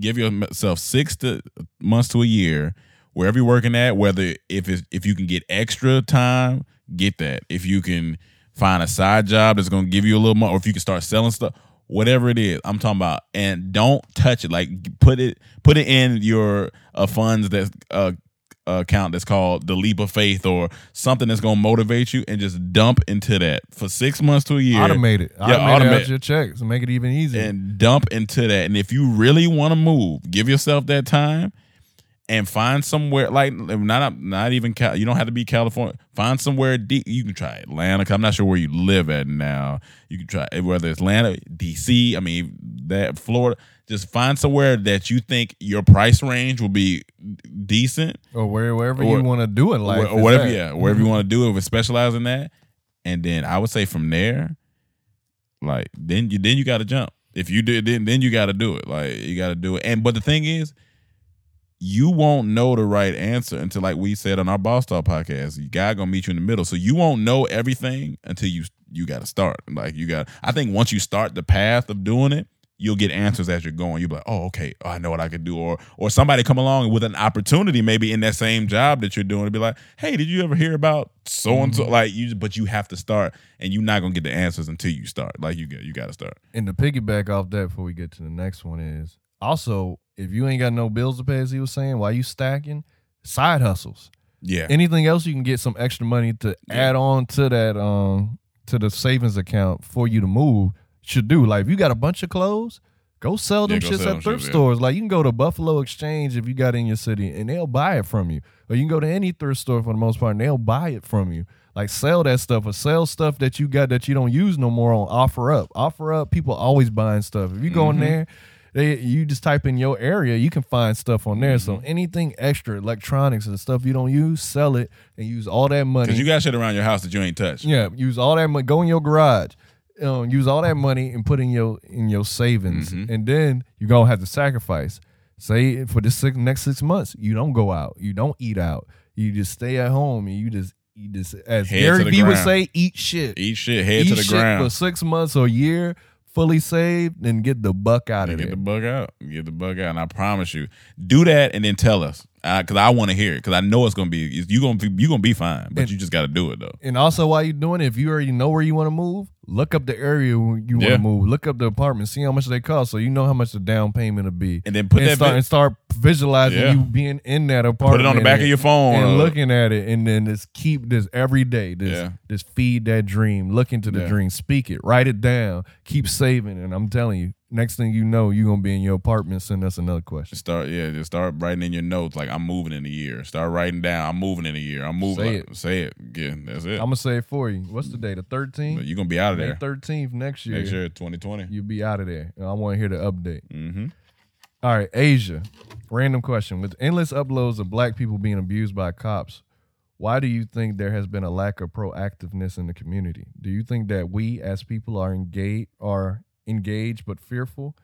give yourself six to months to a year wherever you're working at. Whether if it's if you can get extra time, get that. If you can find a side job that's gonna give you a little more, or if you can start selling stuff, whatever it is, I'm talking about. And don't touch it. Like put it put it in your uh, funds that's uh, account that's called the leap of faith or something that's gonna motivate you, and just dump into that for six months to a year. Automate it. Yeah, Automate, automate. your checks and make it even easier. and dump into that. And if you really want to move, give yourself that time and find somewhere like not not even Cal, you don't have to be California. Find somewhere deep. You can try Atlanta. I'm not sure where you live at now. You can try whether it's Atlanta, DC. I mean that Florida. Just find somewhere that you think your price range will be decent, or where, wherever or- you want to do in or, or whatever. at. Yeah, wherever you mm-hmm. want to do it, if specialize in that. And then I would say from there, like then you then you got to jump. If you did, then then you got to do it. Like you got to do it. And but the thing is, you won't know the right answer until like we said on our Boss Talk podcast. You God gonna meet you in the middle, so you won't know everything until you you got to start. Like you got. I think once you start the path of doing it. You'll get answers as you're going. You'll be like, "Oh, okay, oh, I know what I could do," or or somebody come along with an opportunity, maybe in that same job that you're doing, to be like, "Hey, did you ever hear about so and so?" Like you, but you have to start, and you're not gonna get the answers until you start. Like you get, you got to start. And to piggyback off that before we get to the next one is also if you ain't got no bills to pay, as he was saying, while you stacking, side hustles. Yeah, Anything else you can get some extra money to add on to that um to the savings account for you to move should do. Like if you got a bunch of clothes, go sell them Yeah, go shits sell at thrift yeah. stores. Like you can go to Buffalo Exchange if you got in your city and they'll buy it from you. Or you can go to any thrift store for the most part and they'll buy it from you. Like sell that stuff or sell stuff that you got that you don't use no more on OfferUp. Offer up, people always buying stuff. If you go Mm-hmm. in there, they you just type in your area, you can find stuff on there. So Mm-hmm. anything extra, electronics and stuff you don't use, sell it and use all that money. because you got shit around your house that you ain't touched. Yeah, use all that money. Go in your garage, um, use all that money and put in your in your savings, Mm-hmm. and then you're gonna have to sacrifice. Say for this six, next six months, you don't go out, you don't eat out, you just stay at home, and you just you just as Head Gary the Vee would say, eat shit, Eat shit, head eat to the ground. for six months or a year, fully saved, and get the buck out of here. get there. the bug out. Get the bug out, and I promise you, do that, and then tell us because I want to hear it because I know it's gonna be you gonna be you gonna be fine, but And- you just got to do it though. And also, while you're doing it, if you already know where you want to move, look up the area you want to Yeah. move. Look up the apartment, see how much they cost, so you know how much the down payment will be. And then put and that start vi- and start visualizing Yeah. you being in that apartment. Put it on the back of your phone. and looking at it, and then just keep this every day. Just, Yeah. just feed that dream. Look into the Yeah. dream. Speak it. Write it down. Keep saving. And I'm telling you, next thing you know, you're gonna be in your apartment. Send us another question. Start yeah, just start writing in your notes like I'm moving in a year. Start writing down I'm moving in a year. I'm moving. Say like- it. Say it. Yeah, that's it. I'm gonna say it for you. What's the date? The 13th. You're gonna be out of there 13th next year. next year, 2020. You'll be out of there. I want to hear the update. Mm-hmm. All right, Asia. Random question. With endless uploads of black people being abused by cops, why do you think there has been a lack of proactiveness in the community? Do you think that we as people are engaged are engaged but fearful?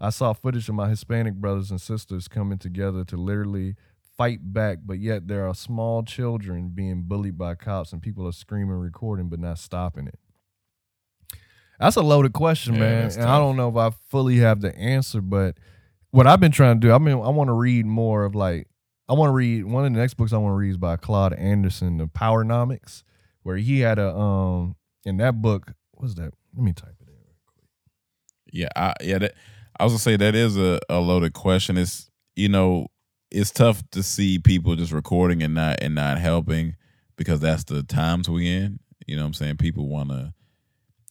I saw footage of my Hispanic brothers and sisters coming together to literally fight back, but yet there are small children being bullied by cops and people are screaming, recording, but not stopping it. That's a loaded question, Yeah, man. And I don't know if I fully have the answer, but what I've been trying to do, I mean, I want to read more of like, I want to read one of the next books I want to read is by Claude Anderson, The Powernomics, where he had a um in that book. What's that? Let me type it. Yeah, I, yeah. That, I was gonna say that is a, a loaded question. It's you know, it's tough to see people just recording and not and not helping because that's the times we in. You know what I'm saying? People want to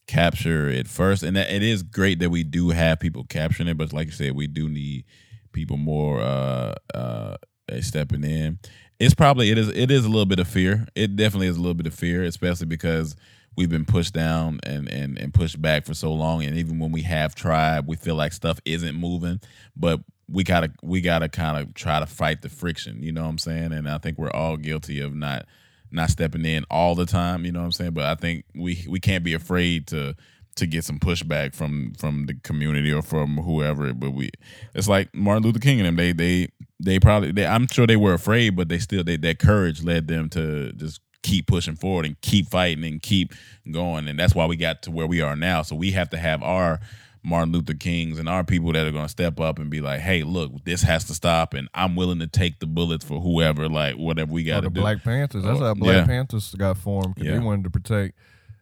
capture it first, and that, it is great that we do have people capturing it. But like you said, we do need people more uh uh stepping in. It's probably it is it is a little bit of fear. It definitely is a little bit of fear, especially because we've been pushed down and and and pushed back for so long. And even when we have tried, we feel like stuff isn't moving. But we gotta we gotta kind of try to fight the friction. You know what I'm saying? And I think we're all guilty of not not stepping in all the time. You know what I'm saying? But I think we we can't be afraid to to get some pushback from from the community or from whoever. But we, it's like Martin Luther King and them. They they they probably they, I'm sure they were afraid, but they still they that courage led them to just keep pushing forward and keep fighting and keep going. And that's why we got to where we are now. So we have to have our Martin Luther Kings and our people that are going to step up and be like, "Hey, look, this has to stop," and I'm willing to take the bullets for whoever, like whatever we got to do. Black Panthers. That's Oh, how Black yeah. Panthers got formed because Yeah. they wanted to protect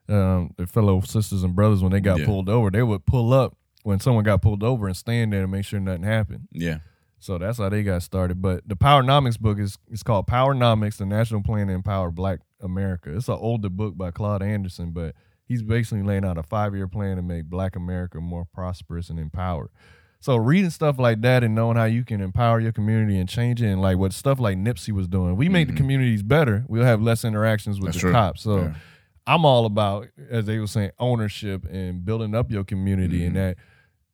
um, their fellow sisters and brothers when they got Yeah. pulled over. They would pull up when someone got pulled over and stand there and make sure nothing happened. yeah, So that's how they got started. But the Powernomics book is it's called Powernomics: The National Plan to Empower Black America. It's an older book by Claude Anderson, but he's basically laying out a five year plan to make Black America more prosperous and empowered. So reading stuff like that and knowing how you can empower your community and change it, and like what stuff like Nipsey was doing, we make the mm-hmm. communities better. We'll have less interactions with That's the true. cops. So Yeah. I'm all about, as they were saying, ownership and building up your community and mm-hmm. that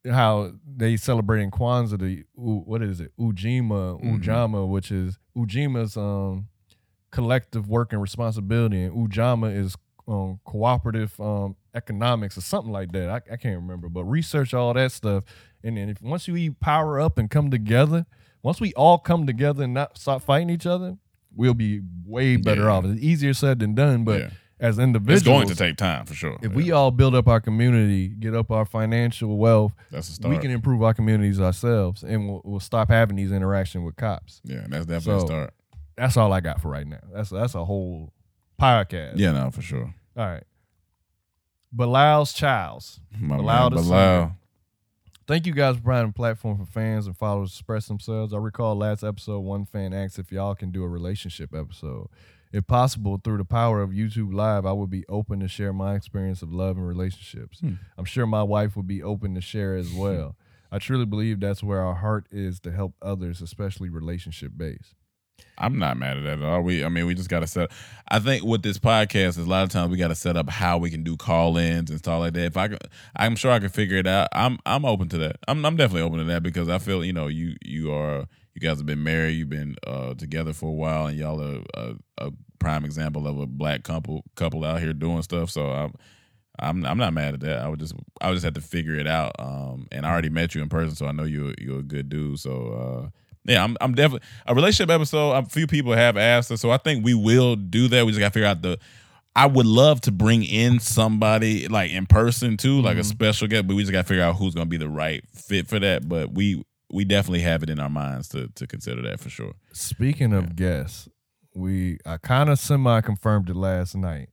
how they celebrating Kwanzaa, the what is it, Ujima, Ujamaa, which is Ujima's um collective work and responsibility, and Ujamaa is um, cooperative um, economics or something like that. I, I can't remember, but research all that stuff, and then if once we power up and come together, once we all come together and not stop fighting each other, we'll be way better Yeah. off. It's easier said than done, but Yeah. As individuals, it's going to take time for sure. if Yeah. we all build up our community, get up our financial wealth, that's a start. we can improve our communities ourselves, and we'll, we'll stop having these interactions with cops. yeah, that's definitely So- a start. That's all I got for right now. That's that's a whole podcast. Yeah, no, for sure. All right. Bilal's Childs. My Bilal man, Bilal. Thank you guys for providing a platform for fans and followers to express themselves. I recall last episode, one fan asked if y'all can do a relationship episode. If possible, through the power of YouTube Live, I would be open to share my experience of love and relationships. Hmm. I'm sure my wife would be open to share as hmm. well. I truly believe that's where our heart is to help others, especially relationship based. I'm not mad at that at all. We, I mean, we just got to set. I think with this podcast, is a lot of times we got to set up how we can do call-ins and stuff like that. If I, can, I'm sure I can figure it out. I'm, I'm open to that. I'm, I'm definitely open to that because I feel, you know, you, you are, you guys have been married, you've been uh, together for a while, and y'all are a, a prime example of a black couple, couple out here doing stuff. So I'm, I'm, I'm not mad at that. I would just, I would just have to figure it out. Um, and I already met you in person, so I know you're, you're a good dude. So. uh yeah, I'm, I'm definitely a relationship episode. A few people have asked us, so I think we will do that. We just got to figure out the. I would love to bring in somebody like in person too, like a special guest, but we just got to figure out who's going to be the right fit for that. But we we definitely have it in our minds to to consider that for sure. Speaking of guests, we I kind of semi confirmed it last night,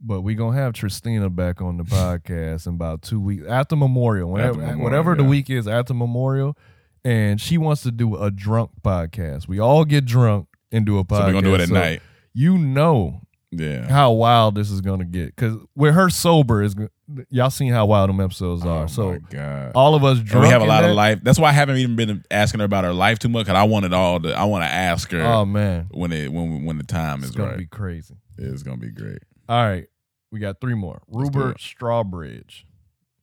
but we gonna have Tristina back on the podcast in about two weeks after Memorial, whatever, Memorial, whatever the week is after Memorial, and she wants to do a drunk podcast. We all get drunk and do a podcast. So we're gonna do it at So night. You know Yeah, how wild this is gonna get because with her sober is y'all seen how wild them episodes Oh are. my so all of us And we have a lot that- of life. That's why I haven't even been asking her about her life too much. Cause I want it all. To, I want to ask her Oh man, when it when when the time is right. it's is gonna right. be crazy. it's gonna be great. All right, we got three more. Rupert. Strawbridge.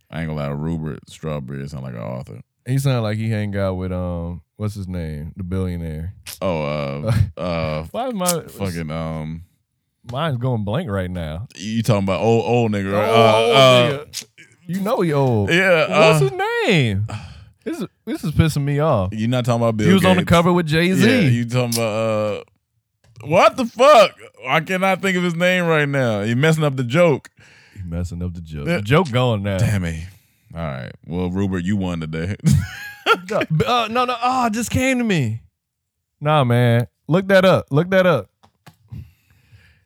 I ain't gonna lie. Rupert Strawberry sound like an author. He sounded like he hang out with um, what's his name, the billionaire. Oh, uh, uh, Why is my fucking um, mine's going blank right now? you talking about old old nigga? Right? Uh, uh, nigga. You know he old. yeah. What's uh, his name? This is this is pissing me off. You not talking about Bill? he was on the cover with Jay Z. Yeah, you talking about uh, what the fuck? I cannot think of his name right now. You messing up the joke. You messing up the joke. The joke gone now. Damn it. All right. Well, Rupert, you won today. No, uh, no, no. Oh, it just came to me. Nah, man. Look that up. Look that up.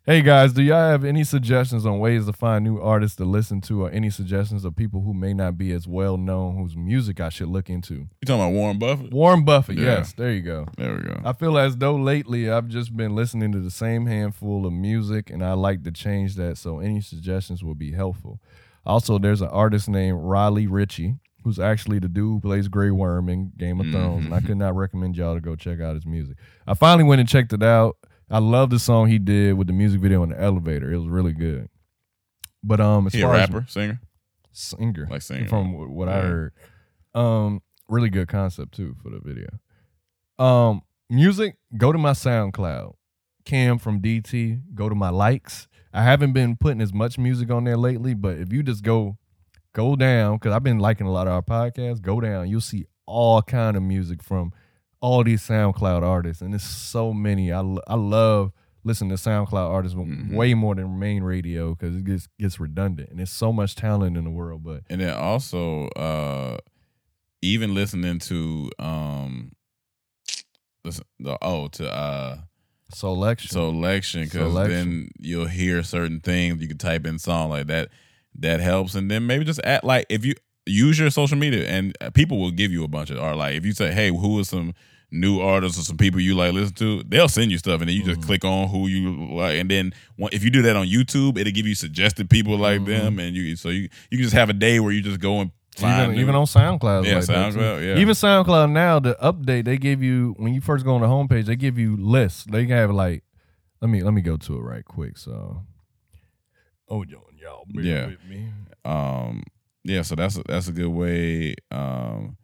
Hey guys, do y'all have any suggestions on ways to find new artists to listen to, or any suggestions of people who may not be as well known whose music I should look into? you talking about Warren Buffett? Warren Buffett, Yeah. yes, there you go. There we go. I feel as though lately I've just been listening to the same handful of music, and I like to change that. So any suggestions will be helpful. Also, there's an artist named Raleigh Ritchie, who's actually the dude who plays Grey Worm in Game of Thrones, and I mm-hmm. could not recommend y'all to go check out his music. I finally went and checked it out. I love the song he did with the music video in the elevator. It was really good. But um, as He a far as rapper, singer. singer, Like singer. from what I heard. Um, really good concept too for the video. Um, music, go to my SoundCloud. Cam from DT, go to my likes. I haven't been putting as much music on there lately, but if you just go go down, because I've been liking a lot of our podcasts, go down, you'll see all kind of music from all these SoundCloud artists, and there's so many. I I love listening to SoundCloud artists Mhm. way more than main radio because it gets gets redundant, and there's so much talent in the world. But And then also, uh, even listening to um, listen, the oh to uh selection, selection because then you'll hear certain things. You can type in song like that. That helps, and then maybe just act like if you use your social media, and uh, people will give you a bunch of Or Like if you say, "Hey, who is some new artists or some people you like listen to?" They'll send you stuff, and then you just Mhm. click on who you like, and then if you do that on YouTube, it'll give you suggested people like Mhm. them, and you so you you can just have a day where you just go and find even, even on SoundCloud, Yeah, like that. SoundCloud, yeah. Even SoundCloud now, the update they give you when you first go on the homepage, they give you lists. They have like, let me let me go to it right quick. So, oh, y'all, y'all, Yeah. with me. um yeah so that's a, that's a good way um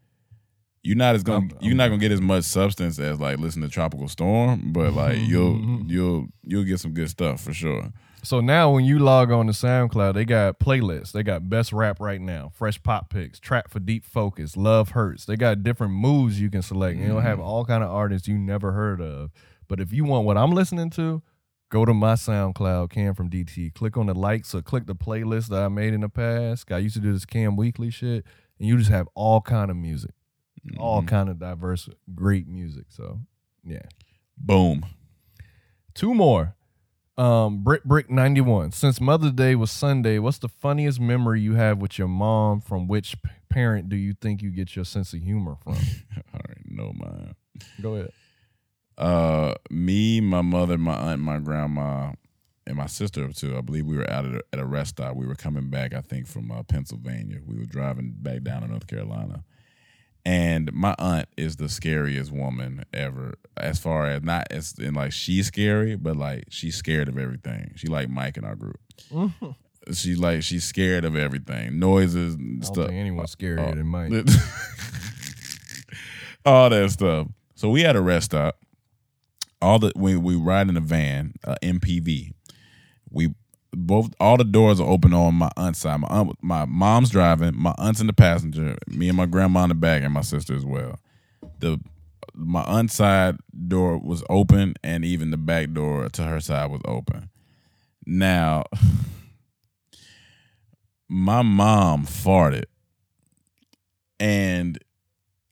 you're not as gonna I'm- you're not gonna get as much substance as like listen to tropical storm but like you'll Mhm. you'll you'll get some good stuff for sure So now when you log on to SoundCloud, they got playlists. They got best rap right now, fresh pop picks, trap for deep focus, love hurts. They got different moods you can select. And It'll have all kind of artists you never heard of. But if you want what I'm listening to, go to my SoundCloud, Cam from DT. Click on the likes or click the playlist that I made in the past. I used to do this Cam Weekly shit, and you just have all kind of music, all Mhm. kind of diverse, great music. So yeah. boom Two more. Um, Brick Brick ninety one. Since Mother's Day was Sunday, what's the funniest memory you have with your mom? From which p- parent do you think you get your sense of humor from? all right no man Go ahead. uh me my mother my aunt my grandma and my sister too i believe we were out at a, at a rest stop we were coming back i think from uh, pennsylvania we were driving back down to north carolina and my aunt is the scariest woman ever as far as not as in like she's scary but like she's scared of everything she like mike in our group she like she's scared of everything noises stuff think anyone's scarier Oh. than Mike. all that stuff. So we had a rest stop. All the we we ride in a van, uh, MPV. We both all the doors are open on my aunt's side. My aunt, my mom's driving. My aunt's in the passenger. Me and my grandma in the back, and my sister as well. The my aunt's side door was open, and even the back door to her side was open. Now, my mom farted, and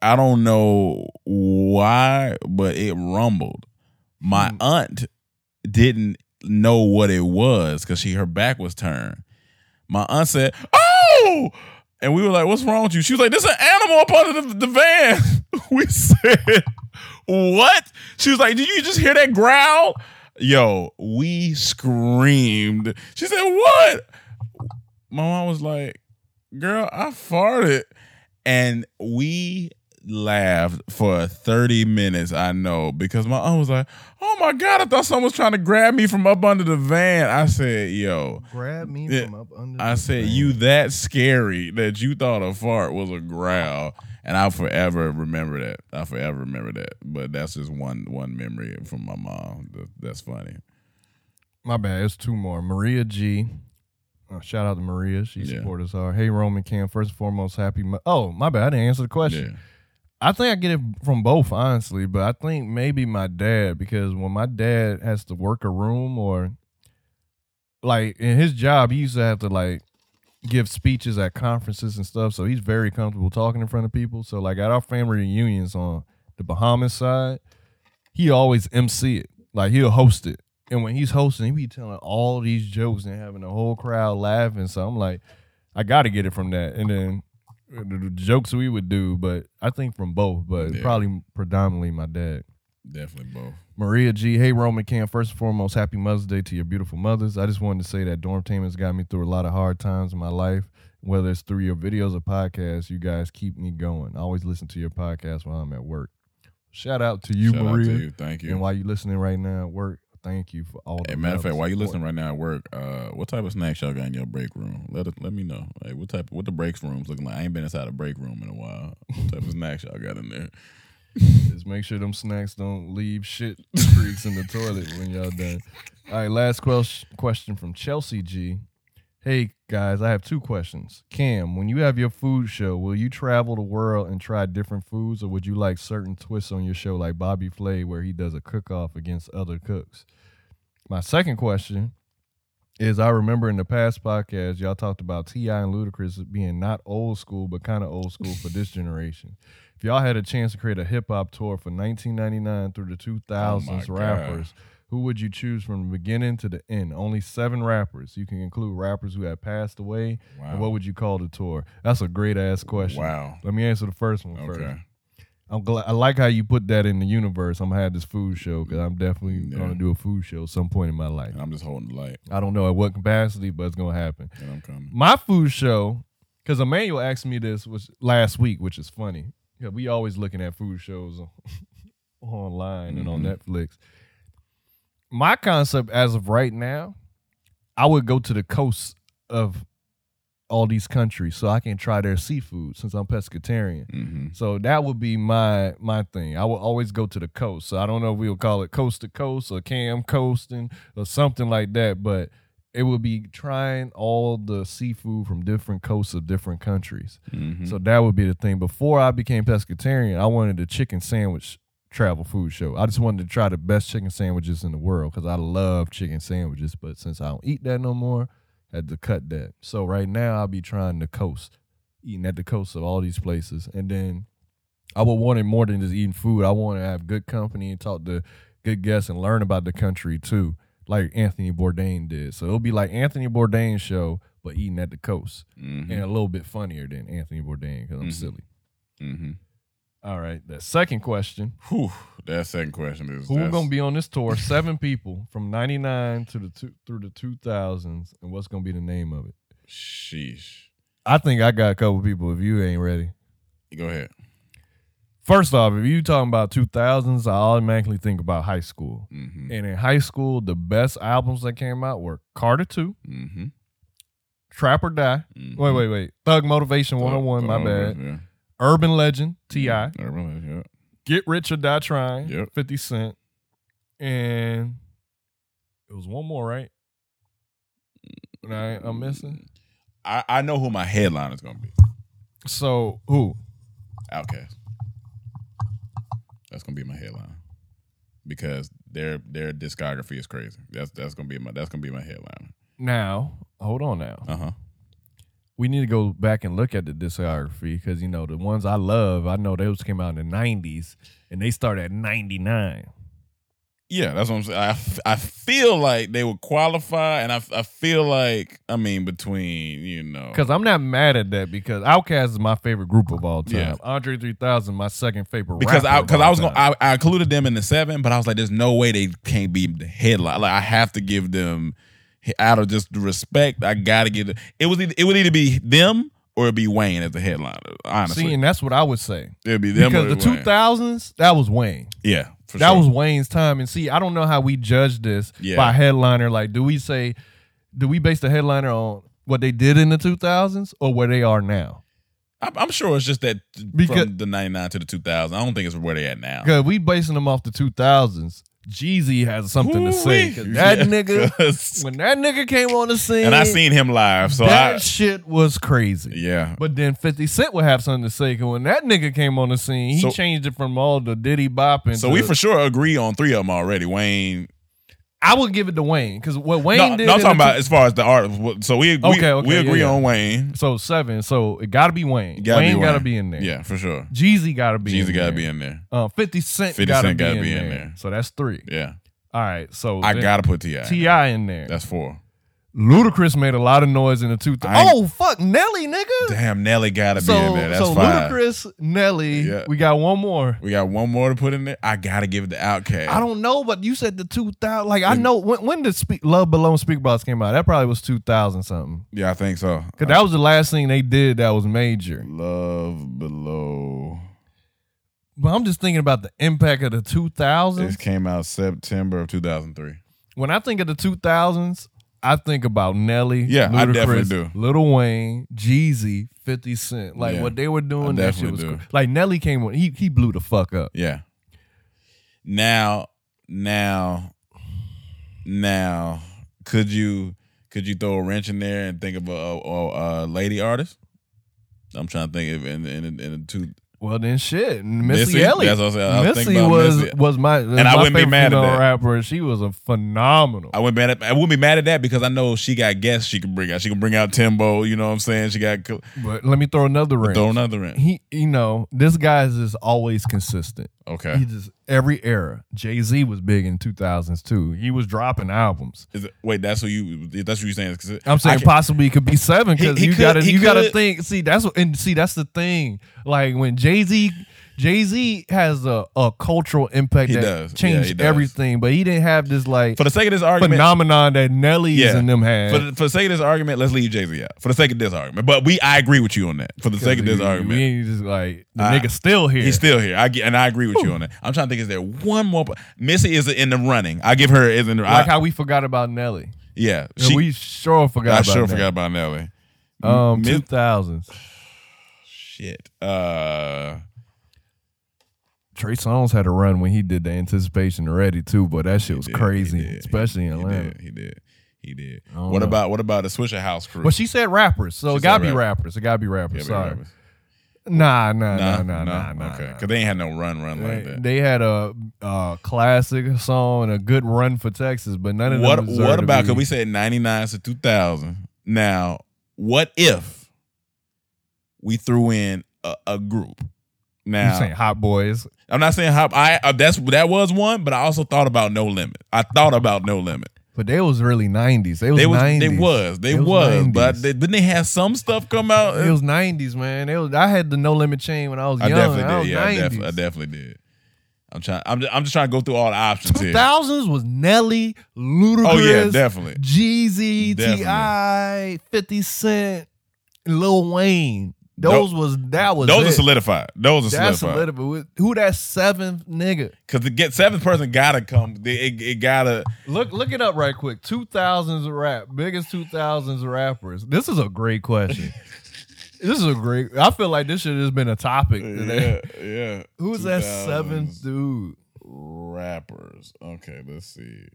I don't know why, but it rumbled. My mm. aunt didn't know what it was because she her back was turned. My aunt said, "Oh," and we were like, "What's wrong with you?" She was like, "There's an animal up under the, the van." we said, "What?" She was like, "Did you just hear that growl?" Yo, we screamed. She said, "What?" My mom was like, "Girl, I farted," and we laughed for 30 minutes i know because my aunt was like oh my god i thought someone was trying to grab me from up under the van i said yo Grab me Yeah, from up under. i the said van. you that scary that you thought a fart was a growl and i'll forever remember that i'll forever remember that but that's just one one memory from my mom that's funny My bad. It's two more. Maria G. Uh, shout out to Maria. She Yeah. supported us hard. Hey, Roman Cam. First and foremost, happy. Mo- oh, my bad. I didn't answer the question. Yeah. I think I get it from both, honestly, but I think maybe my dad because when my dad has to work a room or like in his job, he used to have to like give speeches at conferences and stuff, so he's very comfortable talking in front of people. So like at our family reunions on the Bahamas side, he always MC it, like he'll host it, and when he's hosting, he be telling all these jokes and having the whole crowd laughing. So I'm like, I got to get it from that, and then Uh, the, the jokes we would do, but I think from both, but Yeah. probably predominantly my dad. Definitely both. Maria G. Hey, Roman Cam. First and foremost, happy Mother's Day to your beautiful mothers. I just wanted to say that Dorm Team has got me through a lot of hard times in my life. Whether it's through your videos or podcasts, you guys keep me going. I always listen to your podcast while I'm at work. Shout out to you, Shout out Maria. to you. Thank you. And while you're listening right now at work, thank you for all the Hey, matter of fact, while you listening right now at work, uh, what type of snacks y'all got in your break room? Let let me know. Like, what type? What the break rooms looking like? I ain't been inside a break room in a while. What type of snacks y'all got in there? Just make sure them snacks don't leave shit streaks in the toilet when y'all done. All right, last ques- question from Chelsea G. Hey guys, I have two questions. Cam, when you have your food show, will you travel the world and try different foods, or would you like certain twists on your show, like Bobby Flay, where he does a cook-off against other cooks? My second question is: I remember in the past podcast y'all talked about T.I. and Ludacris being not old school, but kind of old school for this generation. If y'all had a chance to create a hip hop tour for 1999 through the 2000s Oh my God. Who would you choose from the beginning to the end? Only seven rappers. You can include rappers who have passed away. Wow. And what would you call the tour? That's a great ass question. Wow. Let me answer the first one first. Okay. I'm glad. I like how you put that in the universe. I'm gonna have this food show because I'm definitely Yeah. gonna do a food show at some point in my life. And I'm just holding the light, I don't know at what capacity, but it's gonna happen. and I'm coming. My food show, because Emmanuel asked me this was last week, which is funny. Yeah, we always looking at food shows on, online and on mm-hmm. Netflix. My concept as of right now, I would go to the coast of all these countries so I can try their seafood since I'm pescatarian. hmm So that would be my my thing. I will always go to the coast. So I don't know if we'll call it coast to coast or cam coasting or something like that, but it would be trying all the seafood from different coasts of different countries. hmm So that would be the thing. Before I became pescatarian, I wanted a chicken sandwich travel food show. I just wanted to try the best chicken sandwiches in the world because I love chicken sandwiches. But since I don't eat that no more, had to cut that. So right now I'll be trying the coast, eating at the coast of all these places, and then I would want it more than just eating food. I want to have good company and talk to good guests and learn about the country too, like Anthony Bourdain did. So it'll be like Anthony Bourdain's show, but eating at the coast hmm and a little bit funnier than Anthony Bourdain because I'm Mhm. silly. hmm All right, the second question: Whew, that second question is Who that's- gonna be on this tour? Seven people from '99 to the two, through the 2000s, and what's gonna be the name of it? Sheesh. I think I got a couple people. If you ain't ready, Go ahead. first off, if you talking about 2000s, I automatically think about high school. hmm And in high school, the best albums that came out were Carter Two, hmm Trap or Die. Wait, wait, wait. Thug Motivation 101. My bad. Yeah. Urban Legend. Ti. Urban, yeah. Get Rich or Die Trying. Yep. 50 Cent. And it was one more, right? And I, I'm missing. I, I know who my headline is gonna be. So who? Outkast. That's gonna be my headline because their their discography is crazy. That's that's gonna be my that's gonna be my headline. Now, hold on now. Uh huh. We need to go back and look at the discography because you know the ones I love, I know those came out in the '90s and they started at '99. Yeah, that's what I'm saying. I, f- I feel like they would qualify, and I, f- I feel like I mean between you know Because I'm not mad at that because Outkast is my favorite group of all time. Yeah. Andre 3000, my second favorite. because I because I was time. gonna I, I included them in the seven, but I was like, there's no way they can't be the headline. Like I have to give them out of just the respect. I gotta get it. It was either, it would either be them or it'd be Wayne as the headliner. Honestly, See, and that's what I would say. it'd be them Because the 2000s, that was Wayne. Yeah, for that sure. was Wayne's time. And see, I don't know how we judge this Yeah. by headliner. Like, do we say, do we base the headliner on what they did in the 2000s or where they are now? I'm, I'm sure it's just that Because- from the '99 to the 2000. I don't think it's where they at now. Because we basing them off the 2000s. Jeezy has something to say. 'cause that Yeah, nigga, 'cause- when that nigga came on the scene, and I seen him live, so that I shit was crazy. yeah. But then 50 Cent would have something to say. Cause when that nigga came on the scene, he So- changed it from all the Diddy bopping. So to- we for sure agree on three of them already. Wayne. I would give it to Wayne. Cause what Wayne No, did. no, I'm talking about as far as the art. So we we, Okay, okay, we agree yeah. on Wayne. so seven. So it gotta be Wayne. Gotta Wayne be gotta be in there. Yeah, for sure. Jeezy gotta be Jeezy got to be in there. Uh, 50 Cent 50 gotta, Cent gotta in be in there. there. So that's three. Yeah, All right. So I gotta put Ti. T.I. in there. That's four. Ludacris made a lot of noise in the two. Ain't- oh fuck, Nelly, nigga. Damn, Nelly gotta so be in there. That's so five. Ludacris, Nelly. Yeah. We got one more. We got one more to put in there. I gotta give it to Outkast. I don't know, but you said the 2000. Like I know when when did Speak, Love Below and Speak Box came out? That probably was 2000 something. Yeah, I think so. Cause that was the last thing they did that was major. Love below. But I'm just thinking about the impact of the 2000s. This came out September of 2003. When I think of the 2000s, I think about Nelly, Yeah, I definitely Ludacris, do. Lil Wayne, Jeezy, 50 Cent. Like Yeah, what they were doing, that shit was do. cool. Like Nelly came on, he he blew the fuck up. Yeah. Now, now, now, could you could you throw a wrench in there and think of a, a, a lady artist? I'm trying to think of in in, in, the two. Well then shit. Missy, Missy? Elliott. That's what I was- I Missy thinking about was Missy. was my And I my wouldn't be mad at that. rapper. She was a phenomenal. I wouldn't mad at, I wouldn't be mad at that because I know she got guests she can bring out. She can bring out Timbo. You know what I'm saying? She got But let me throw another ring. throw another wrench. He, you know, this guy is just always consistent. Okay. He just every era. Jay Z was big in 2000s too. He was dropping albums. Is it, wait, that's what you. That's what you're saying. 'Cause I'm saying possibly it could be seven because you could- gotta you gotta think. See that's what and see that's the thing. Like when Jay Z. Jay Z has a, a cultural impact He that does. Yeah, changed he does. everything, but he didn't have this like For the sake of this argument, phenomenon that Nelly's Yeah. and them had. For the, for the sake of this argument, let's leave Jay Z out. For the sake of this argument, but we I agree with you on that. For the sake of this we, argument, we ain't just like the I- nigga still here. he's still here. I get, and I agree with you on that. I'm trying to think. Is there one more? Missy is in the running. I give her is in the. like I, how we forgot about Nelly. yeah, she, we sure forgot. I about sure Nelly. forgot about Nelly. Um, two thousands. Shit. Uh, Trey Songz had a run when he did the anticipation already too, but that shit was did, crazy, he especially in Atlanta. did. He did. He did. What know. about what about the Swishahouse crew? But she said rappers, so She it gotta be rap- rappers. It gotta be rappers. Yeah, Sorry. rappers. Nah, nah, nah, nah, nah, nah. Okay, because they ain't had no run, run like that. they had a, classic song and a good run for Texas, but none of what them. what about be- because we said 99 to 2000 now what if we threw in a, group You now saying Hot Boys? I'm not saying how i uh, that's that was one but i also thought about no limit i thought about no limit But they was really nineties. They was they was nineties. they was they was was, but they, didn't they have some stuff come out It was nineties, man. It was, I had the No Limit chain when I was i young. definitely I did yeah I, 90s. definitely, I definitely did i'm trying I'm just, I'm just trying to go through all the options here 2000s was Nelly, Ludacris, oh yeah definitely Jeezy, T.I., Fifty Cent, Lil Wayne. Those was that was those it. are solidified those are That's solidified solidified. Who that seventh nigga? because the get seventh person gotta come it, it gotta Look look it up right quick. Two thousands rap, biggest two thousands rappers. This is a great question. this is a great. I feel like this should have been a topic today. Yeah, yeah. Who's that seventh dude? rappers? Okay, let's see.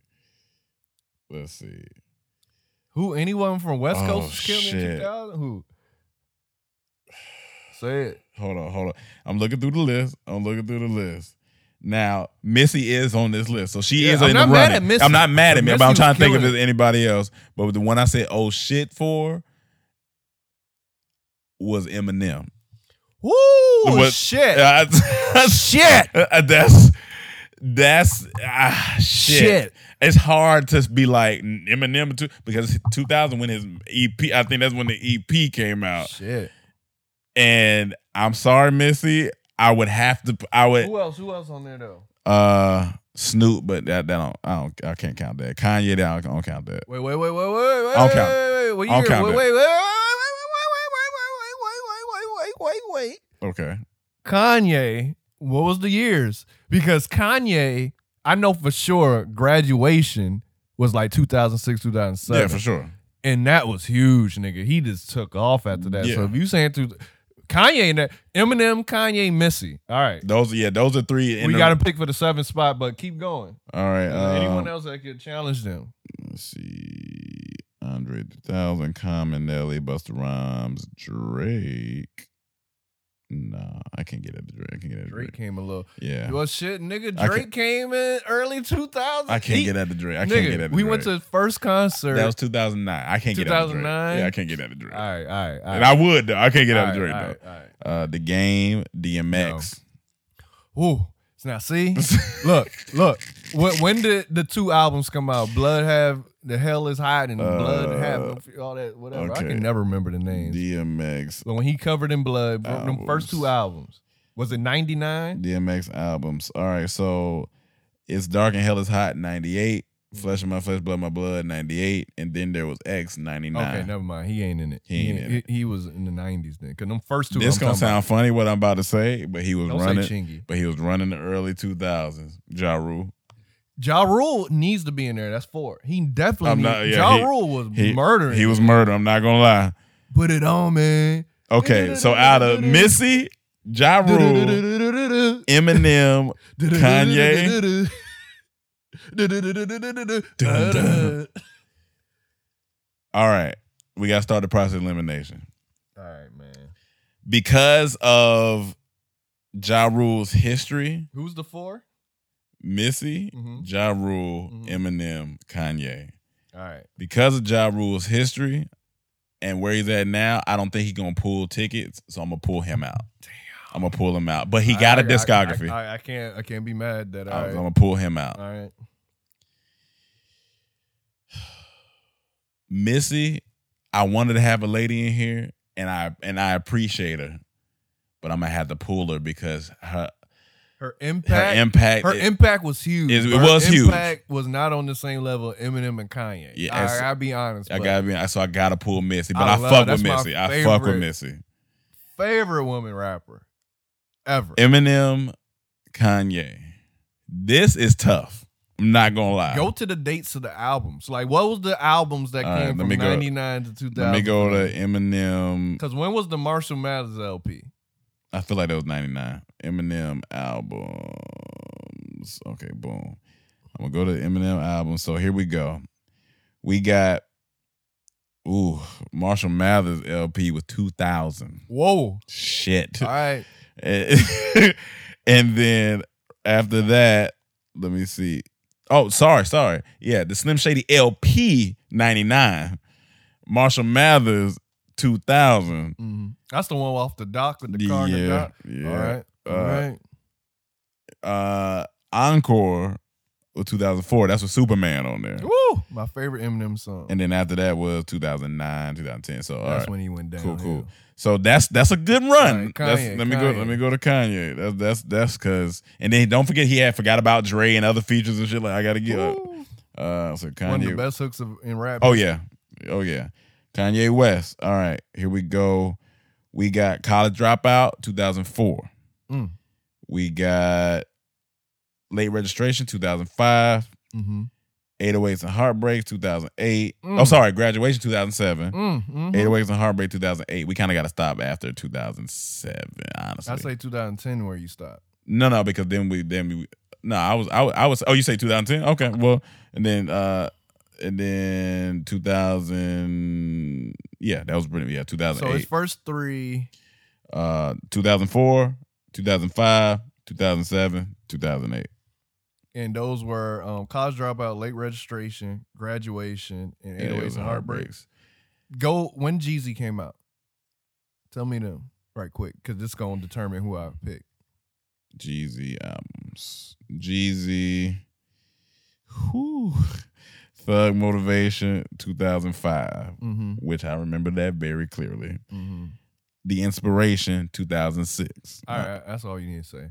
Let's see. Who? Anyone from West Oh, Coast in shit. 2000? Who? Say it. Hold on, hold on. I'm looking through the list. I'm looking through the list. Now, Missy is on this list, so she Yeah, is I'm in not the mad running. at Missy. I'm not mad at me, Missy but I'm trying to think if there's anybody else. But the one I said, "Oh shit," for was Eminem. Woo! Was- shit. Uh, shit. That's that's ah, shit. Shit. It's hard to be like Eminem too because 2000 when his EP, I think that's when the EP came out. Shit. And I'm sorry, Missy, I would have to. I would Who else? Who else on there though? uh Snoop, but that that don't I don't I can't count that. Kanye, that I don't count that. Wait, wait, wait, wait, wait, wait. I don't count. Wait, wait, wait. What I don't year? count wait, wait, wait, wait, wait, wait, wait, wait, wait, wait, wait, wait, wait. Wait, wait, wait, wait. Okay, Kanye, what was the years? Because Kanye, I know for sure graduation was like 2006, 2007. yeah, for sure. And that was huge, nigga. He just took off after that. So Yeah. if you saying through Kanye Eminem, Kanye, Missy. All right. Those yeah, those are three. we got to pick for the seventh spot, but keep going. All right. Anyone um, else that could challenge them? Let's see. Andre 3000, Common, Nelly, Busta Rhymes, Drake. Nah, I can't get at the Drake. I can't get the Drake Drake. came a little. Yeah. Well, shit, nigga. I Drake came in early 2000. I can't get at the Drake. I nigga, can't get at the we Drake. went to his first concert. That was 2009. I can't get at the Drake. 2009? Yeah, I can't get at the Drake. all right, all right, all right. And I would though. I can't get at the All Drake right, though. all right, all Uh, the game, DMX. Ooh. So now see, look, look. When, when did the two albums come out? Blood have the hell is hot and Blood have all that whatever. I Uh, okay. can never remember the names. DMX. but when he covered in blood, bro, them first two albums. Was it ninety nine? DMX albums. All right, so it's Dark and Hell is Hot 98, Flesh of My Flesh, Blood of My Blood 98, and then there was X 99. Okay, never mind. He ain't in it. He ain't in he, it. he was in the nineties then. Cause them first two. This I'm gonna sound funny what I'm about to say, but he was Don't running. But he was running the early 2000s. Ja Rule. Ja Rule needs to be in there. That's four. He definitely. I'm not- yeah, ja he- Rule was He, murdering. He was murdered. I'm not gonna lie. Put it on, man. Okay, so out of Missy, Ja Rule, Eminem, Kanye. Dun, dun. All right, we got to start the process of elimination. All right, man. because of Ja Rule's history, Who's the four? Missy, Mhm. Ja Rule, Mhm. Eminem, Kanye. All right. Because of Ja Rule's history and where he's at now, I don't think he's gonna pull tickets, so I'm gonna pull him out. I'm gonna pull him out, but he got a a discography. I, I, I can't. I can't be mad that. I am right. gonna pull him out. All right. Missy, I wanted to have a lady in here, and I and I appreciate her, but I'm gonna have to pull her because her Her impact, her impact. impact. Her impact was huge. It- it was huge. Impact was not on the same level of Eminem and Kanye. Yeah, I, I'll be honest. I gotta be so I gotta pull Missy, but I I, love- fuck with Missy. I fuck with. Missy. favorite woman rapper ever. Eminem, Kanye. This is tough. I'm not gonna lie. Go to the dates of the albums. Like, what was the albums that All right, came let from me go- '99 to 2000? Let me go to Eminem. Because when was the Marshall Mathers LP? I feel like that was 99. Eminem albums. Okay, boom. I'm gonna go to the Eminem albums. So here we go. We got ooh, Marshall Mathers LP with 2000. Whoa! Shit. All right. and then after that, let me see. Oh, sorry, sorry. Yeah, the Slim Shady LP 99. Marshall Mathers 2000. hmm That's the one off the dock with the car. in the Yeah, dock. yeah. All right. Uh, right. uh Encore was 2004. That's with Superman on there. Woo! My favorite Eminem song. And then after that was 2009, 2010. So all That's right. when he went down. Cool, cool. So that's that's a good run. Right, That's- Kanye, let me go. Let me go to Kanye. That's that's that's because. And then don't forget he had forgot about Dre and other features and shit. Like I gotta get. Uh, uh, so One of the best hooks of, in rap. Oh yeah, oh yeah. Kanye West. All right, here we go. We got College Dropout, 2004. Mm. We got Late Registration, 2005. Mm-hmm. 808s and Heartbreaks, 2008. Mm. Oh, sorry, Graduation, 2007. Mm-hmm. 808s and Heartbreak, 2008. We kind of got to stop after 2007, honestly. I say 2010 where you stop. no, no, because then we then we no, I was I, was- I was oh you say 2010? Okay, well, and then uh and then 2000 yeah, that was pretty yeah, So 2008. his first three. uh 2004, 2005, 2007, 2008. And those were um, college dropout, late registration, graduation, and 808s and heartbreaks. Go when Jeezy came out. Tell me them right quick, because this gonna determine who I pick. Jeezy albums. Jeezy. Whew. Thug Motivation 2005, Mm-hmm. which I remember that very clearly. Mm-hmm. The Inspiration 2006. All right, that's all you need to say.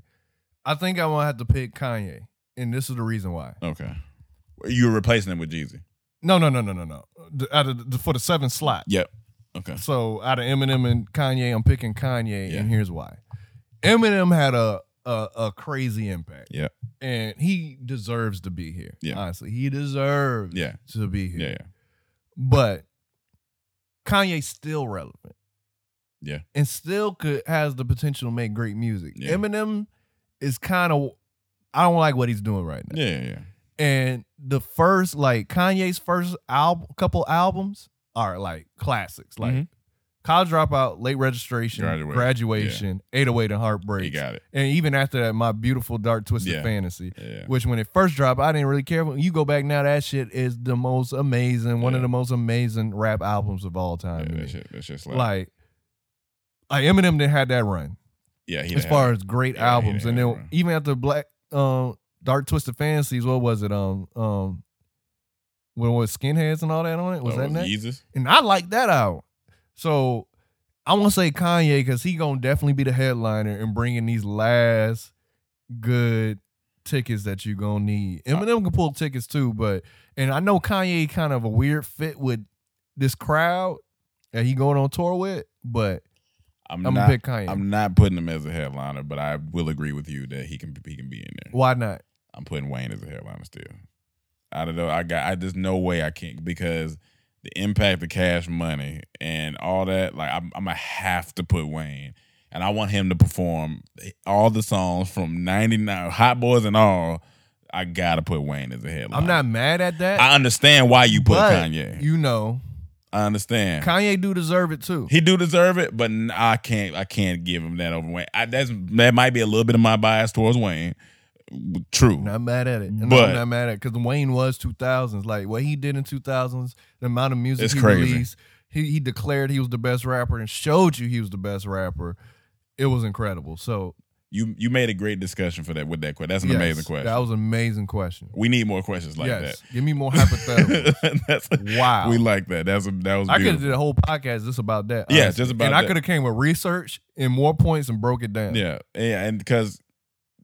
I think I'm gonna have to pick Kanye, and this is the reason why. Okay. you're replacing him with Jeezy. No, no, no, no, no, no. The- out of the, for the seventh slot. Yep. Okay. So out of Eminem and Kanye, I'm picking Kanye, Yeah. and here's why. Eminem had a a, a crazy impact, Yeah. and he deserves to be here. Yeah. honestly, he deserves Yeah. to be here. Yeah. Yeah. But Kanye's still relevant. Yeah. and still could has the potential to make great music. Yeah. Eminem is kind of I don't like what he's doing right now. Yeah, yeah. And the first like Kanye's first album, couple albums are like classics, like Mhm. College Dropout, Late Registration, Graduation. Graduation, 808 and Heartbreak. He got it. And even after that, My Beautiful Dark Twisted Yeah. Fantasy, Yeah. which when it first dropped, I didn't really care. When you go back now, that shit is the most amazing, one of the most amazing rap albums of all time. Yeah, that shit, that shit's like, Like, like Eminem didn't have that run yeah, he as far had- as great Yeah, albums, and then that even after Black um Dark Twisted Fantasies, what was it? Um um, when was Skinheads and all that on it? Was oh, that next? Yeezus? and I like that out. So I want to say Kanye because he gonna definitely be the headliner and bringing these last good tickets that you gonna need. Eminem can pull tickets too, but and I know Kanye kind of a weird fit with this crowd that he going on tour with, but I'm, I'm not, big Kanye. I'm not putting him as a headliner, but I will agree with you that he can he can be in there. why not? I'm putting Wayne as a headliner still. I don't know. I got. I there's no way I can't because the impact of Cash Money and all that. Like I'm, I'm gonna have to put Wayne, and I want him to perform all the songs from '99, Hot Boys and all. I gotta put Wayne as a headliner. I'm not mad at that. I understand why you put Kanye. You know, I understand. Kanye do deserve it too. He do deserve it, but I can't. I can't give him that over Wayne. I, that's that might be a little bit of my bias towards Wayne. True. Not mad at it. And But- I'm not mad at it because Wayne was 2000s. Like what he did in 2000s, the amount of music he crazy. released, he, he declared he was the best rapper and showed you he was the best rapper. It was incredible. So You you made a great discussion for that with that question. That's an yes, amazing question. That was an amazing question. we need more questions like that. give me more hypotheticals. that. That's Wow. We like that. That's a, that was I could have did a whole podcast just about that. Yeah, honestly. just about that. And I could have came with research and more points and broke it down. Yeah, yeah, and because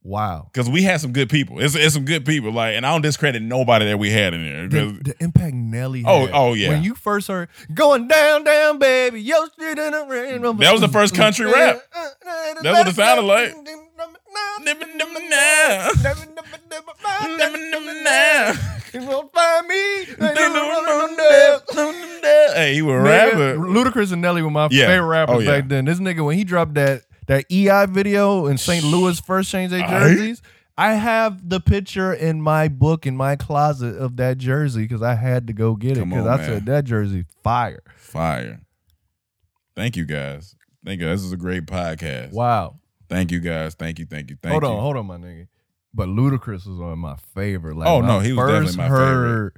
Wow. because we had some good people. It's it's some good people. Like, and I don't discredit nobody that we had in there. The, the impact Nelly Oh, had. oh, yeah. When you first heard going down, down, baby, yo street in the rain. That was the first country rap. That's what it sounded like. You won't find me. hey, he was rapping. Ludacris and Nelly were my Yeah. favorite rappers Oh, yeah. back then. This nigga, when he dropped that that EI video in St. Louis first changed their jerseys, I have the picture in my book in my closet of that jersey because I had to go get it Come because on, I man. said that jersey fire. Fire. Thank you guys. Thank you. This is a great podcast. Wow. Thank you guys. Thank you. Thank you. Thank you. hold you. on, hold on, my nigga. But Ludacris was of my favorite. Like, Oh, when no, I he was definitely my heard,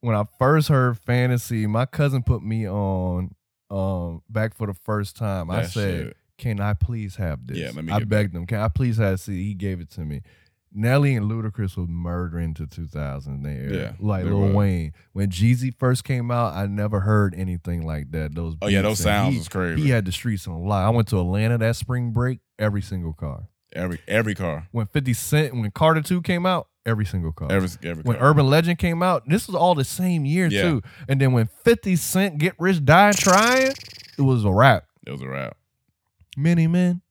When I first heard Fantasy, my cousin put me on um back for the first time. I That said, shit. "Can I please have this?" Yeah, let me I begged him, "Can I please have a CD?" He gave it to me. Nelly and Ludacris was murdering to 2000 there. Yeah, like Lil was. Wayne. When Jeezy first came out, I never heard anything like that. Those Oh, yeah, those sounds he- was crazy. He had the streets on lock. I went to Atlanta that spring break. Every single car Every every car. when 50 Cent, when Carter 2 came out, every single car. Every every when car. Urban Legend came out, this was all the same year Yeah. too. And then when 50 Cent Get Rich Die Trying, it was a rap. it was a rap. Many men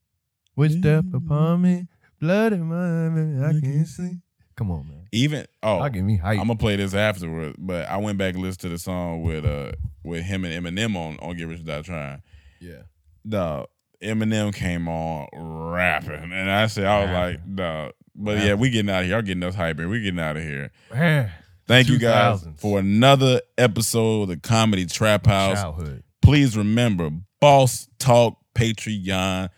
wish death upon me, blood in my men I can't see. Come on, man. Even oh, I give me hype. I'm gonna play this afterward, but I went back and listened to the song with uh with him and Eminem on on Get Rich or Die Trying. yeah. The Eminem came on rapping, and I said I was like, no. But yeah, we getting out of here. I'm getting us hype here. We getting out of here. Man. Thank you guys for another episode of the Comedy Trap House. Childhood. Please remember, Boss Talk Patreon.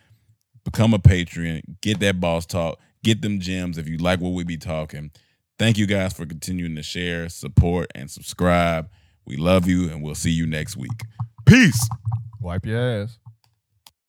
Become a Patreon. Get that Boss Talk. Get them gems if you like what we be talking. Thank you guys for continuing to share, support, and subscribe. We love you, and we'll see you next week. Peace. Wipe your ass.